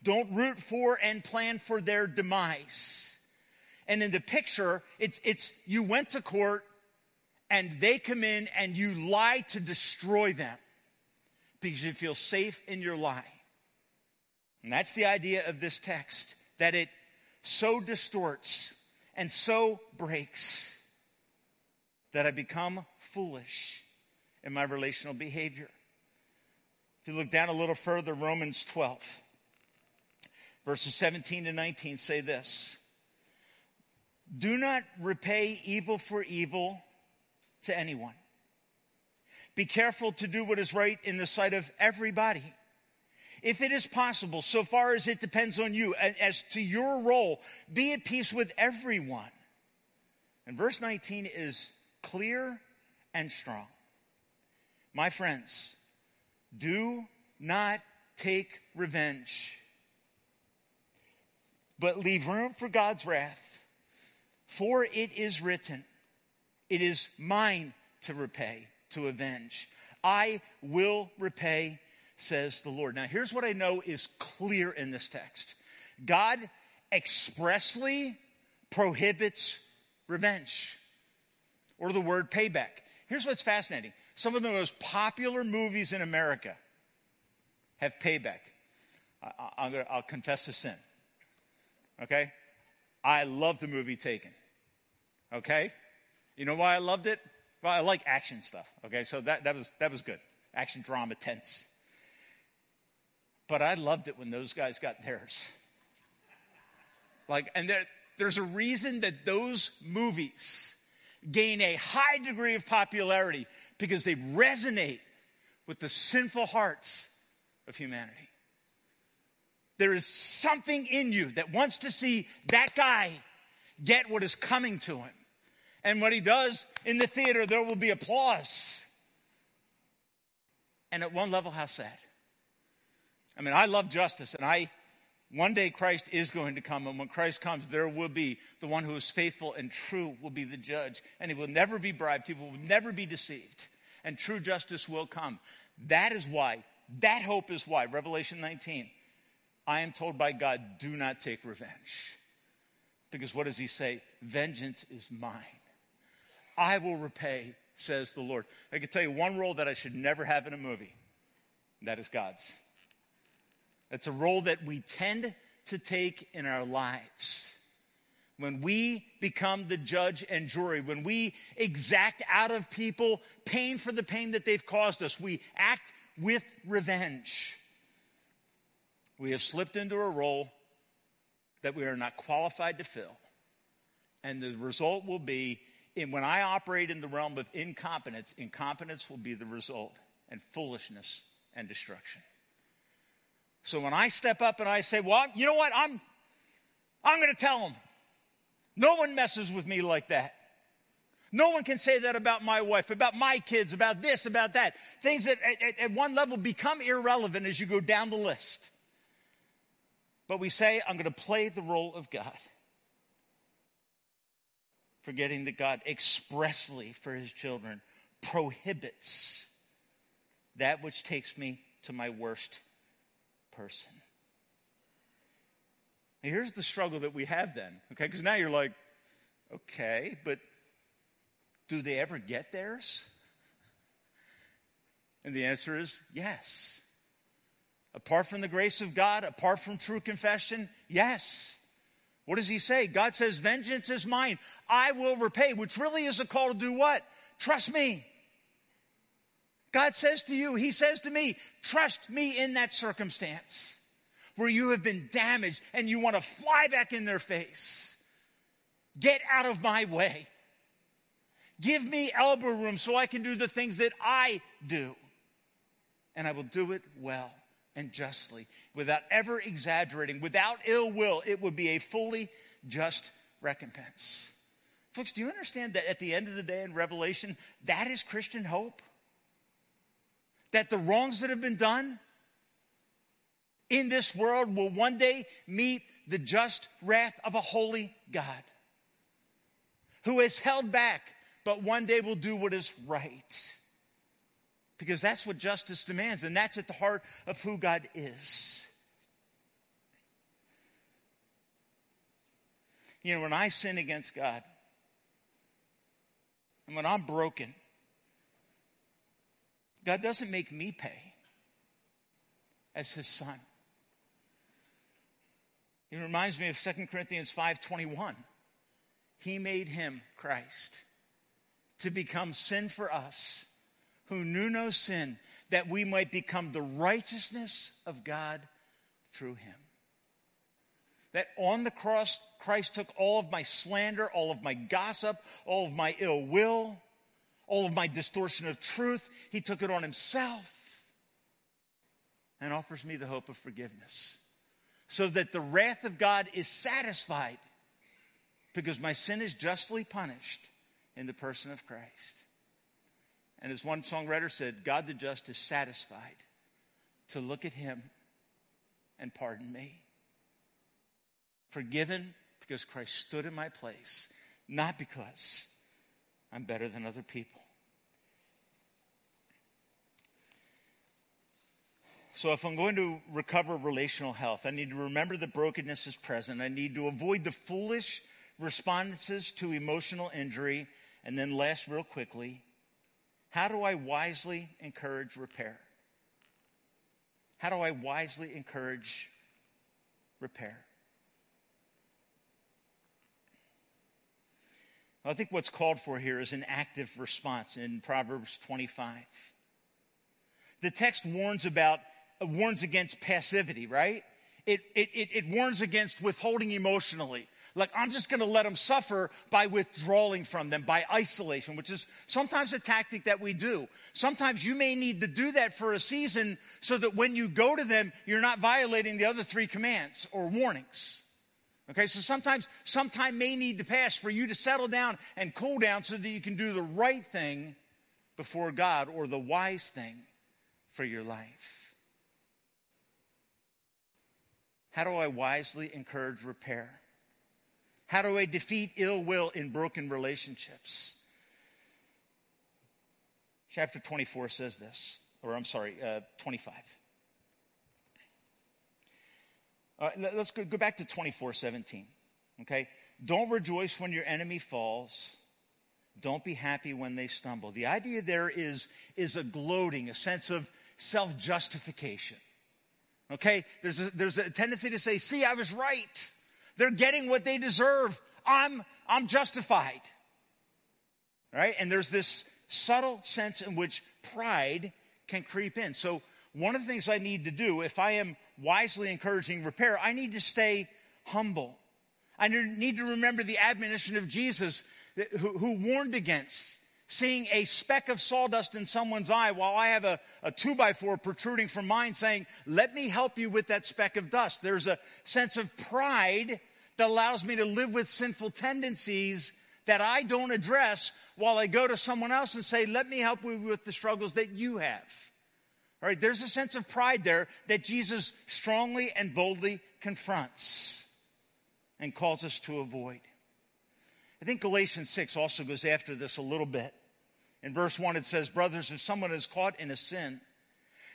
Don't root for and plan for their demise. And in the picture, it's, it's you went to court and they come in and you lie to destroy them because you feel safe in your lie. And that's the idea of this text that it so distorts and so breaks that I become foolish in my relational behavior. If you look down a little further, Romans 12, verses 17 to 19 say this Do not repay evil for evil to anyone. Be careful to do what is right in the sight of everybody. If it is possible, so far as it depends on you, and as to your role, be at peace with everyone. And verse 19 is clear and strong. My friends, do not take revenge, but leave room for God's wrath. For it is written, it is mine to repay, to avenge. I will repay, says the Lord. Now, here's what I know is clear in this text God expressly prohibits revenge or the word payback. Here's what's fascinating some of the most popular movies in America have payback. I, will confess a sin. Okay? I love the movie Taken. Okay? You know why I loved it? Well, I like action stuff. Okay, so that, that was that was good. Action drama, tense. But I loved it when those guys got theirs. Like, and there, there's a reason that those movies gain a high degree of popularity because they resonate with the sinful hearts of humanity. There is something in you that wants to see that guy get what is coming to him. And what he does in the theater, there will be applause. And at one level, how sad. I mean, I love justice, and I, one day Christ is going to come, and when Christ comes, there will be the one who is faithful and true will be the judge, and he will never be bribed, he will never be deceived, and true justice will come. That is why, that hope is why, Revelation 19, I am told by God, do not take revenge. Because what does he say? Vengeance is mine. I will repay, says the Lord. I can tell you one role that I should never have in a movie. That is God's. It's a role that we tend to take in our lives. When we become the judge and jury, when we exact out of people pain for the pain that they've caused us, we act with revenge. We have slipped into a role that we are not qualified to fill. And the result will be and when I operate in the realm of incompetence, incompetence will be the result, and foolishness and destruction. So when I step up and I say, well, you know what? I'm, I'm going to tell them. No one messes with me like that. No one can say that about my wife, about my kids, about this, about that. Things that at, at, one level become irrelevant as you go down the list. But we say, I'm going to play the role of God forgetting that God expressly for his children prohibits that which takes me to my worst person. Here's the struggle that we have then, okay? Because now you're like, okay, but do they ever get theirs? And the answer is yes. Apart from the grace of God, apart from true confession, yes. What does he say? God says, vengeance is mine. I will repay, which really is a call to do what? Trust me. God says to you, he says to me, trust me in that circumstance where you have been damaged and you want to fly back in their face. Get out of my way. Give me elbow room so I can do the things that I do. And I will do it well and justly, without ever exaggerating, without ill will. It would be a fully just recompense. Folks, do you understand that at the end of the day in Revelation, that is Christian hope? That the wrongs that have been done in this world will one day meet the just wrath of a holy God who has held back, but one day will do what is right. Because that's what justice demands, and that's at the heart of who God is. You know, when I sin against God, and when I'm broken, God doesn't make me pay as his son. It reminds me of 2 Corinthians 5:21. He made him Christ to become sin for us who knew no sin that we might become the righteousness of God through him. That on the cross Christ took all of my slander, all of my gossip, all of my ill will, all of my distortion of truth. He took it on himself and offers me the hope of forgiveness. So that the wrath of God is satisfied because my sin is justly punished in the person of Christ. And as one songwriter said, God the just is satisfied to look at him and pardon me. Forgiven because Christ stood in my place, not because I'm better than other people. So, if I'm going to recover relational health, I need to remember that brokenness is present. I need to avoid the foolish responses to emotional injury. And then, last, real quickly, how do I wisely encourage repair? How do I wisely encourage repair? I think what's called for here is an active response in Proverbs 25. The text warns about, uh, warns against passivity, right? It, it, it, it warns against withholding emotionally. Like, I'm just going to let them suffer by withdrawing from them, by isolation, which is sometimes a tactic that we do. Sometimes you may need to do that for a season so that when you go to them, you're not violating the other three commands or warnings. Okay, so sometimes some time may need to pass for you to settle down and cool down so that you can do the right thing before God or the wise thing for your life. How do I wisely encourage repair? How do I defeat ill will in broken relationships? Chapter 24 says this, or I'm sorry, uh, 25. Uh, let's go, go back to 24 17. Okay? Don't rejoice when your enemy falls. Don't be happy when they stumble. The idea there is, is a gloating, a sense of self justification. Okay? There's a, there's a tendency to say, see, I was right. They're getting what they deserve. I'm, I'm justified. Right? And there's this subtle sense in which pride can creep in. So, one of the things I need to do if I am wisely encouraging repair, I need to stay humble. I need to remember the admonition of Jesus who, warned against seeing a speck of sawdust in someone's eye while I have a, a two by four protruding from mine saying, let me help you with that speck of dust. There's a sense of pride that allows me to live with sinful tendencies that I don't address while I go to someone else and say, let me help you with the struggles that you have. All right, there's a sense of pride there that Jesus strongly and boldly confronts and calls us to avoid. I think Galatians 6 also goes after this a little bit. In verse 1, it says, Brothers, if someone is caught in a sin,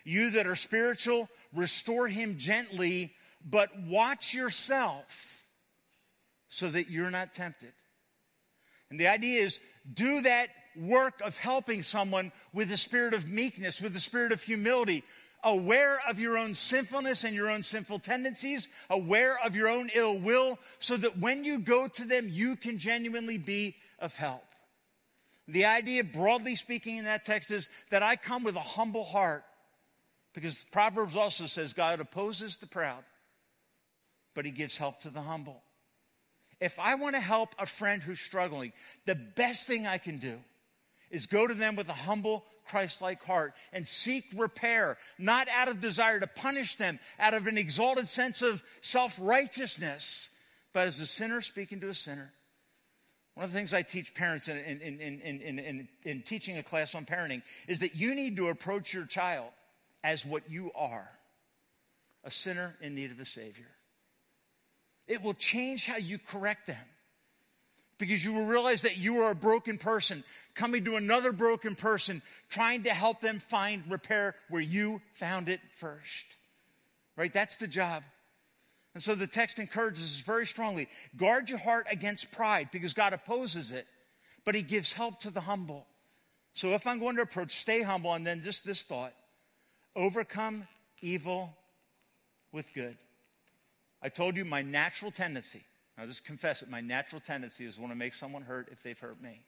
you that are spiritual, restore him gently, but watch yourself so that you're not tempted. And the idea is do that work of helping someone with a spirit of meekness, with a spirit of humility, aware of your own sinfulness and your own sinful tendencies, aware of your own ill will, so that when you go to them, you can genuinely be of help. The idea, broadly speaking, in that text is that I come with a humble heart. Because Proverbs also says God opposes the proud, but he gives help to the humble. If I want to help a friend who's struggling, the best thing I can do is go to them with a humble, Christ-like heart and seek repair, not out of desire to punish them, out of an exalted sense of self-righteousness, but as a sinner speaking to a sinner. One of the things I teach parents in, in, in, in, teaching a class on parenting is that you need to approach your child as what you are a sinner in need of a Savior. It will change how you correct them because you will realize that you are a broken person coming to another broken person, trying to help them find repair where you found it first. Right? That's the job. And so the text encourages us very strongly guard your heart against pride because God opposes it, but He gives help to the humble. So if I'm going to approach, stay humble, and then just this thought overcome evil with good. I told you my natural tendency, I'll just confess it, my natural tendency is want to make someone hurt if they've hurt me.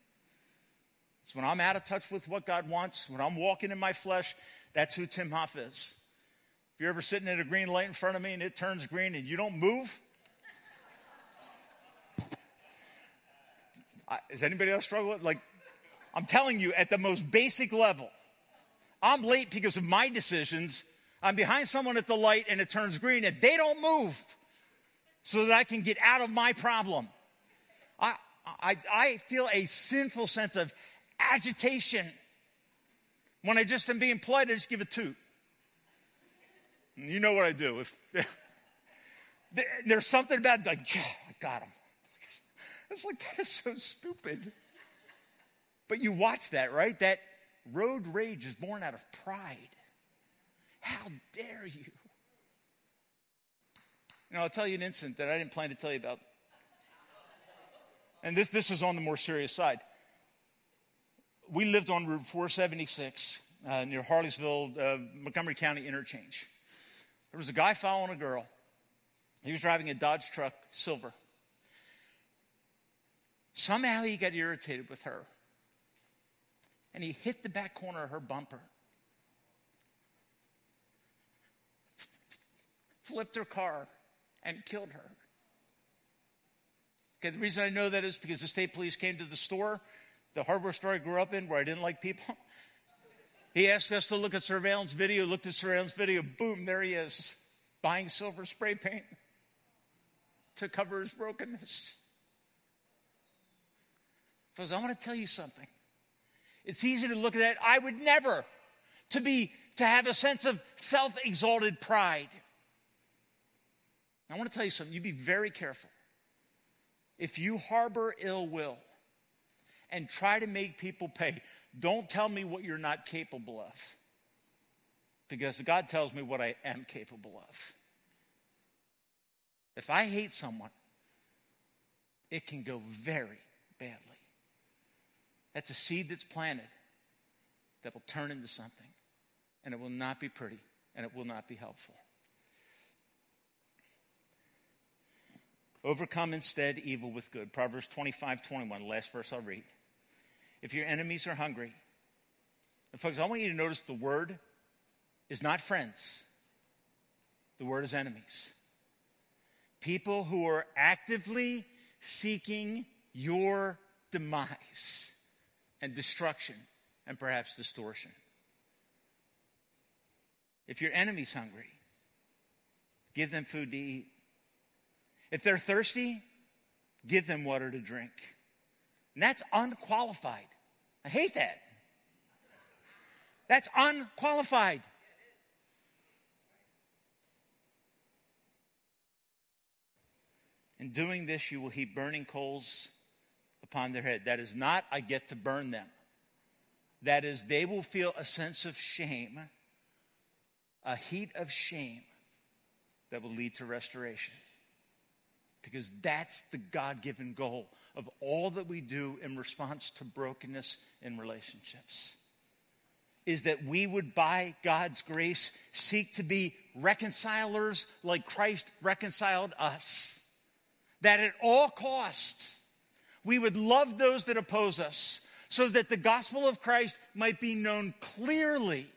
It's when I'm out of touch with what God wants, when I'm walking in my flesh, that's who Tim Hoff is. If you're ever sitting at a green light in front of me and it turns green and you don't move, I, is anybody else struggle with? Like, I'm telling you, at the most basic level, I'm late because of my decisions. I'm behind someone at the light and it turns green and they don't move so that I can get out of my problem. I, I, I feel a sinful sense of agitation. When I just am being polite, I just give a toot. And you know what I do. If there's something about like, I got him. It's like that is so stupid. But you watch that, right? That road rage is born out of pride. How dare you? And I'll tell you an incident that I didn't plan to tell you about. And this, this is on the more serious side. We lived on Route 476 uh, near Harleysville, uh, Montgomery County interchange. There was a guy following a girl. He was driving a Dodge truck, silver. Somehow he got irritated with her. And he hit the back corner of her bumper. Flipped her car and killed her. Okay, the reason I know that is because the state police came to the store, the hardware store I grew up in, where I didn't like people. He asked us to look at surveillance video, looked at surveillance video, boom, there he is, buying silver spray paint to cover his brokenness. Because I want to tell you something. It's easy to look at that. I would never to be to have a sense of self-exalted pride. I want to tell you something. You be very careful. If you harbor ill will and try to make people pay, don't tell me what you're not capable of. Because God tells me what I am capable of. If I hate someone, it can go very badly. That's a seed that's planted that will turn into something. And it will not be pretty and it will not be helpful. Overcome instead evil with good. Proverbs 25, 21, last verse I'll read. If your enemies are hungry, and folks, I want you to notice the word is not friends, the word is enemies. People who are actively seeking your demise and destruction and perhaps distortion. If your enemy's hungry, give them food to eat. If they're thirsty, give them water to drink. And that's unqualified. I hate that. That's unqualified. In doing this, you will heap burning coals upon their head. That is not, I get to burn them. That is, they will feel a sense of shame, a heat of shame that will lead to restoration because that's the God given goal of all that we do in response to brokenness in relationships. Is that we would, by God's grace, seek to be reconcilers like Christ reconciled us. That at all costs, we would love those that oppose us so that the gospel of Christ might be known clearly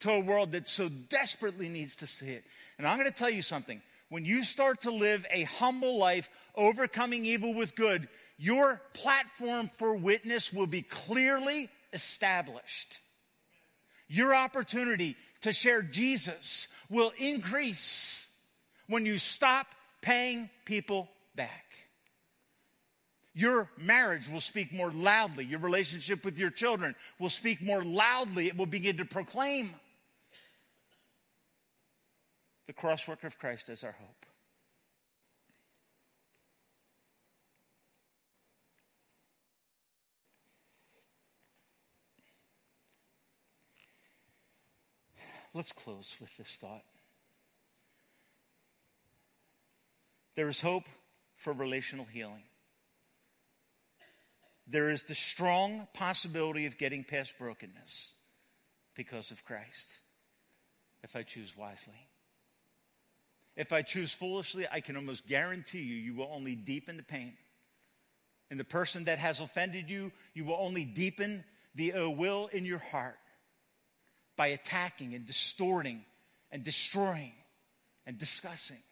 to a world that so desperately needs to see it. And I'm going to tell you something when you start to live a humble life, overcoming evil with good, your platform for witness will be clearly established. Your opportunity to share Jesus will increase when you stop paying people back. Your marriage will speak more loudly. Your relationship with your children will speak more loudly. It will begin to proclaim the crosswork of Christ as our hope. Let's close with this thought. There is hope for relational healing. There is the strong possibility of getting past brokenness because of Christ if I choose wisely. If I choose foolishly, I can almost guarantee you, you will only deepen the pain. And the person that has offended you, you will only deepen the ill will in your heart by attacking and distorting and destroying and discussing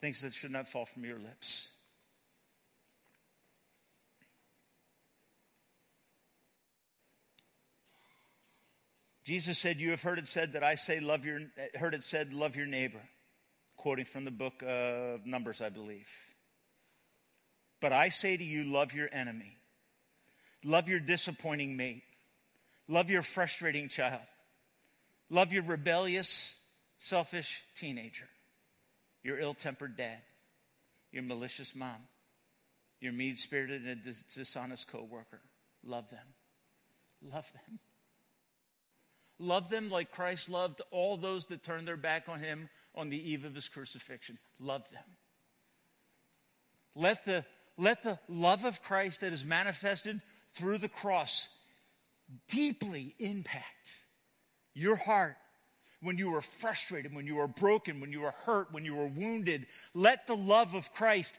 things that should not fall from your lips. Jesus said, You have heard it said that I say, love your, heard it said, love your neighbor, quoting from the book of Numbers, I believe. But I say to you, love your enemy, love your disappointing mate, love your frustrating child, love your rebellious, selfish teenager, your ill tempered dad, your malicious mom, your mean spirited and dishonest coworker. Love them. Love them. Love them like Christ loved all those that turned their back on him on the eve of his crucifixion. Love them. Let the, let the love of Christ that is manifested through the cross deeply impact your heart when you are frustrated, when you are broken, when you are hurt, when you are wounded. Let the love of Christ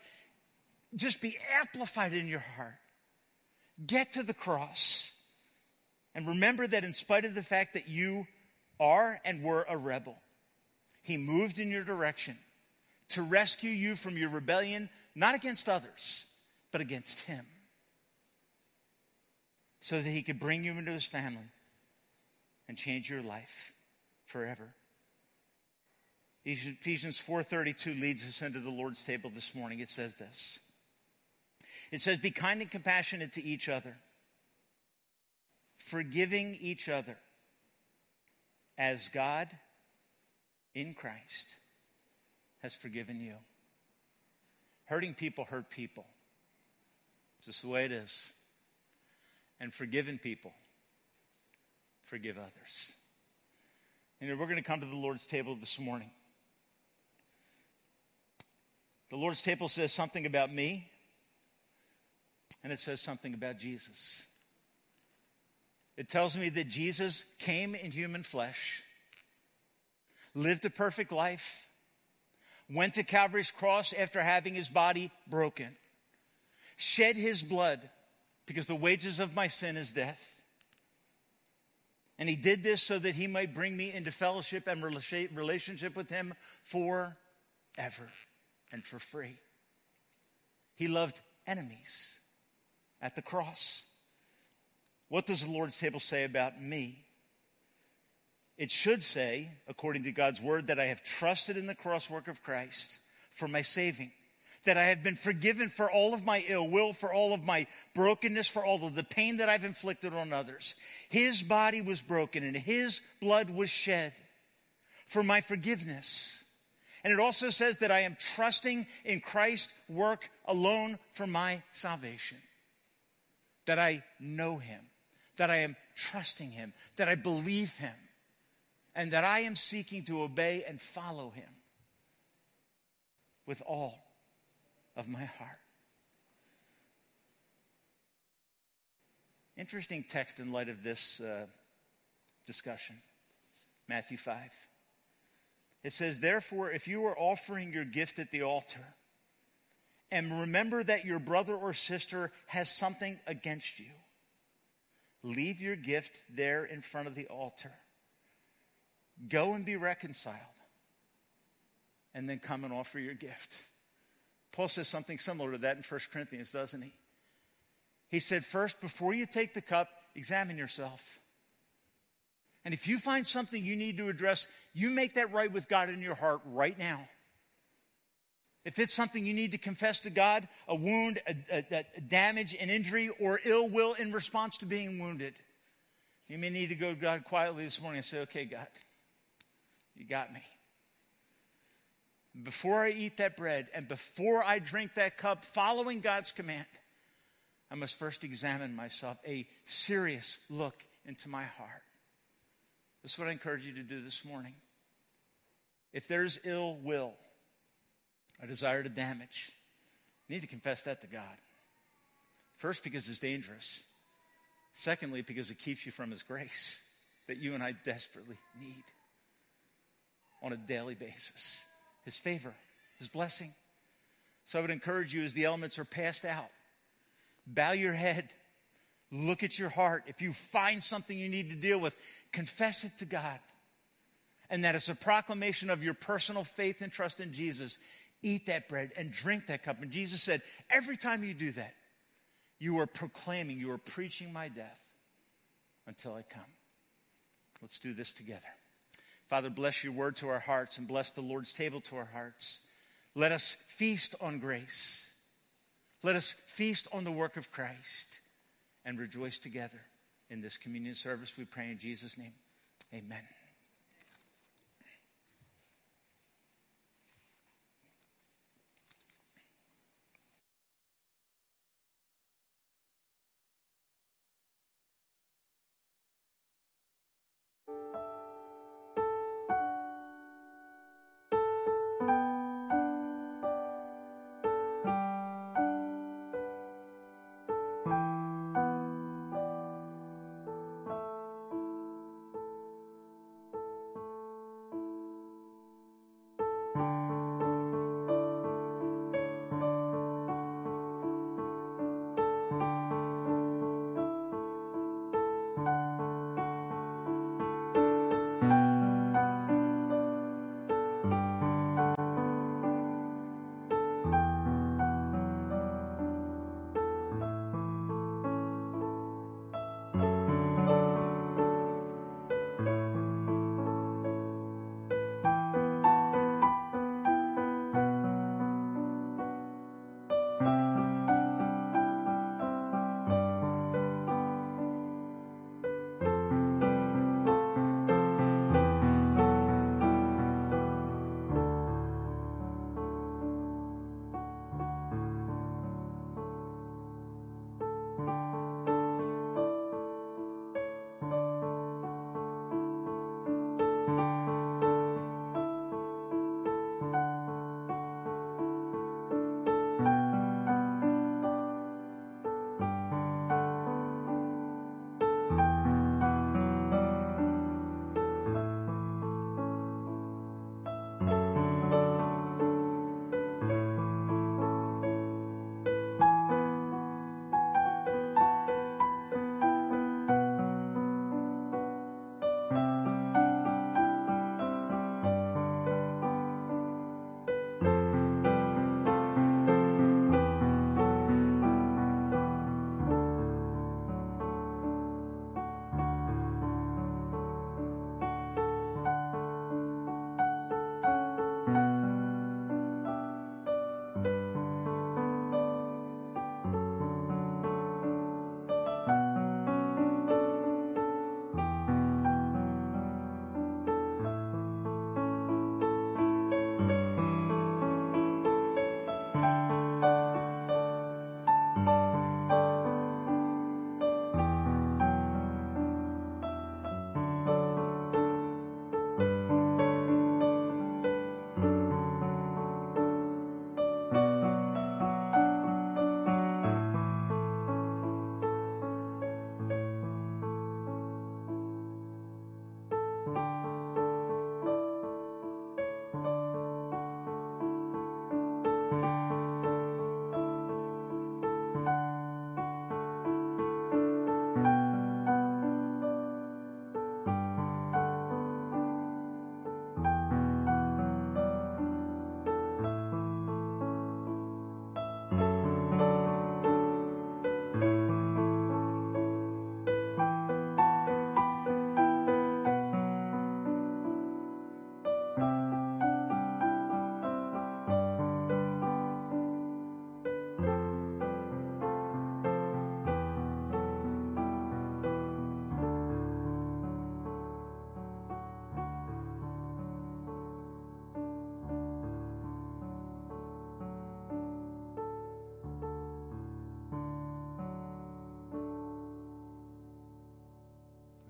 just be amplified in your heart. Get to the cross and remember that in spite of the fact that you are and were a rebel, he moved in your direction to rescue you from your rebellion, not against others, but against him, so that he could bring you into his family and change your life forever. Ephesians 4:32 leads us into the Lord's table this morning. It says this. It says, Be kind and compassionate to each other forgiving each other as God in Christ has forgiven you. Hurting people hurt people. It's just the way it is. And forgiving people forgive others. And we're going to come to the Lord's table this morning. The Lord's table says something about me, and it says something about Jesus. It tells me that Jesus came in human flesh, lived a perfect life, went to Calvary's cross after having his body broken, shed his blood because the wages of my sin is death. And he did this so that he might bring me into fellowship and relationship with him forever and for free. He loved enemies at the cross. What does the Lord's table say about me? It should say, according to God's word, that I have trusted in the cross work of Christ for my saving, that I have been forgiven for all of my ill will, for all of my brokenness, for all of the pain that I've inflicted on others. His body was broken and his blood was shed for my forgiveness. And it also says that I am trusting in Christ's work alone for my salvation, that I know him that I am trusting Him, that I believe Him, and that I am seeking to obey and follow Him with all of my heart. Interesting text in light of this uh, discussion Matthew 5. It says, Therefore, if you are offering your gift at the altar, and remember that your brother or sister has something against you, Leave your gift there in front of the altar. Go and be reconciled. And then come and offer your gift. Paul says something similar to that in 1 Corinthians, doesn't he? He said, First, before you take the cup, examine yourself. And if you find something you need to address, you make that right with God in your heart right now. If it's something you need to confess to God, a wound, a, a, a, damage, an injury, or ill will in response to being wounded, you may need to go to God quietly this morning and say, Okay, God, you got me. Before I eat that bread and before I drink that cup, following God's command, I must first examine myself, a serious look into my heart. This is what I encourage you to do this morning. If there's ill will, a desire to damage, you need to confess that to God. First, because it's dangerous. Secondly, because it keeps you from His grace that you and I desperately need on a daily basis. His favor, His blessing. So I would encourage you as the elements are passed out, bow your head, look at your heart. If you find something you need to deal with, confess it to God. And that is a proclamation of your personal faith and trust in Jesus. Eat that bread and drink that cup. And Jesus said, every time you do that, you are proclaiming, you are preaching my death until I come. Let's do this together. Father, bless your word to our hearts and bless the Lord's table to our hearts. Let us feast on grace. Let us feast on the work of Christ and rejoice together in this communion service. We pray in Jesus' name. Amen.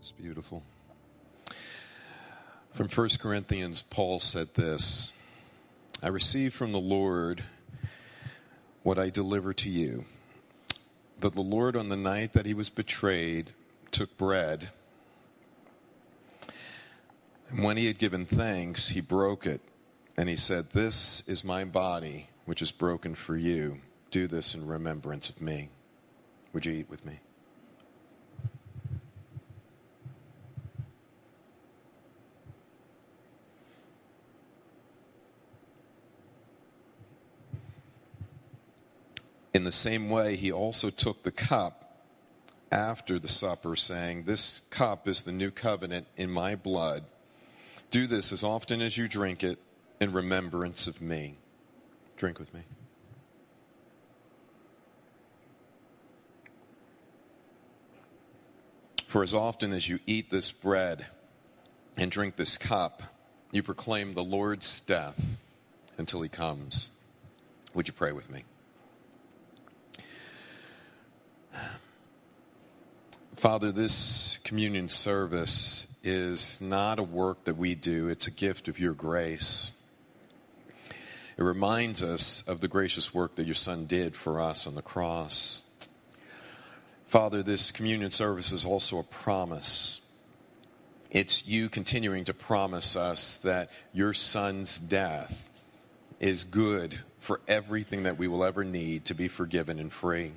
It's beautiful. From 1 Corinthians, Paul said this I received from the Lord what I deliver to you. That the Lord, on the night that he was betrayed, took bread. And when he had given thanks, he broke it. And he said, This is my body, which is broken for you. Do this in remembrance of me. Would you eat with me? In the same way, he also took the cup after the supper, saying, This cup is the new covenant in my blood. Do this as often as you drink it in remembrance of me. Drink with me. For as often as you eat this bread and drink this cup, you proclaim the Lord's death until he comes. Would you pray with me? Father, this communion service is not a work that we do, it's a gift of your grace. It reminds us of the gracious work that your Son did for us on the cross. Father, this communion service is also a promise. It's you continuing to promise us that your Son's death is good for everything that we will ever need to be forgiven and free.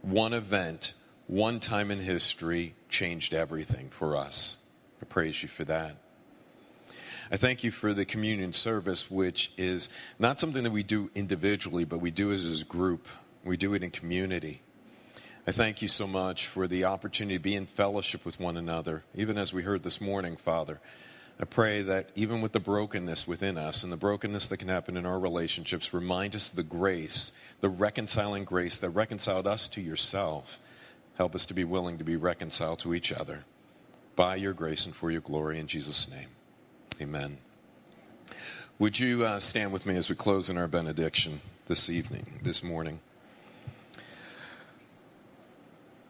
One event one time in history changed everything for us. I praise you for that. I thank you for the communion service, which is not something that we do individually, but we do as a group. We do it in community. I thank you so much for the opportunity to be in fellowship with one another, even as we heard this morning, Father. I pray that even with the brokenness within us and the brokenness that can happen in our relationships, remind us of the grace, the reconciling grace that reconciled us to yourself Help us to be willing to be reconciled to each other by your grace and for your glory in Jesus' name. Amen. Would you uh, stand with me as we close in our benediction this evening, this morning?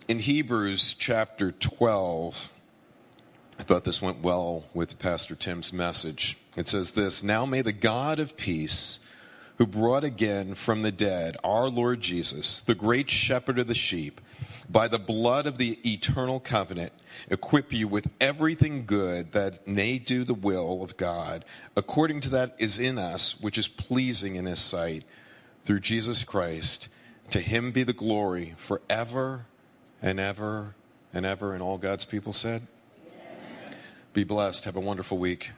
In Hebrews chapter 12, I thought this went well with Pastor Tim's message. It says this Now may the God of peace, who brought again from the dead our Lord Jesus, the great shepherd of the sheep, by the blood of the eternal covenant, equip you with everything good that may do the will of God, according to that is in us, which is pleasing in his sight, through Jesus Christ. To him be the glory forever and ever and ever. And all God's people said, Be blessed. Have a wonderful week.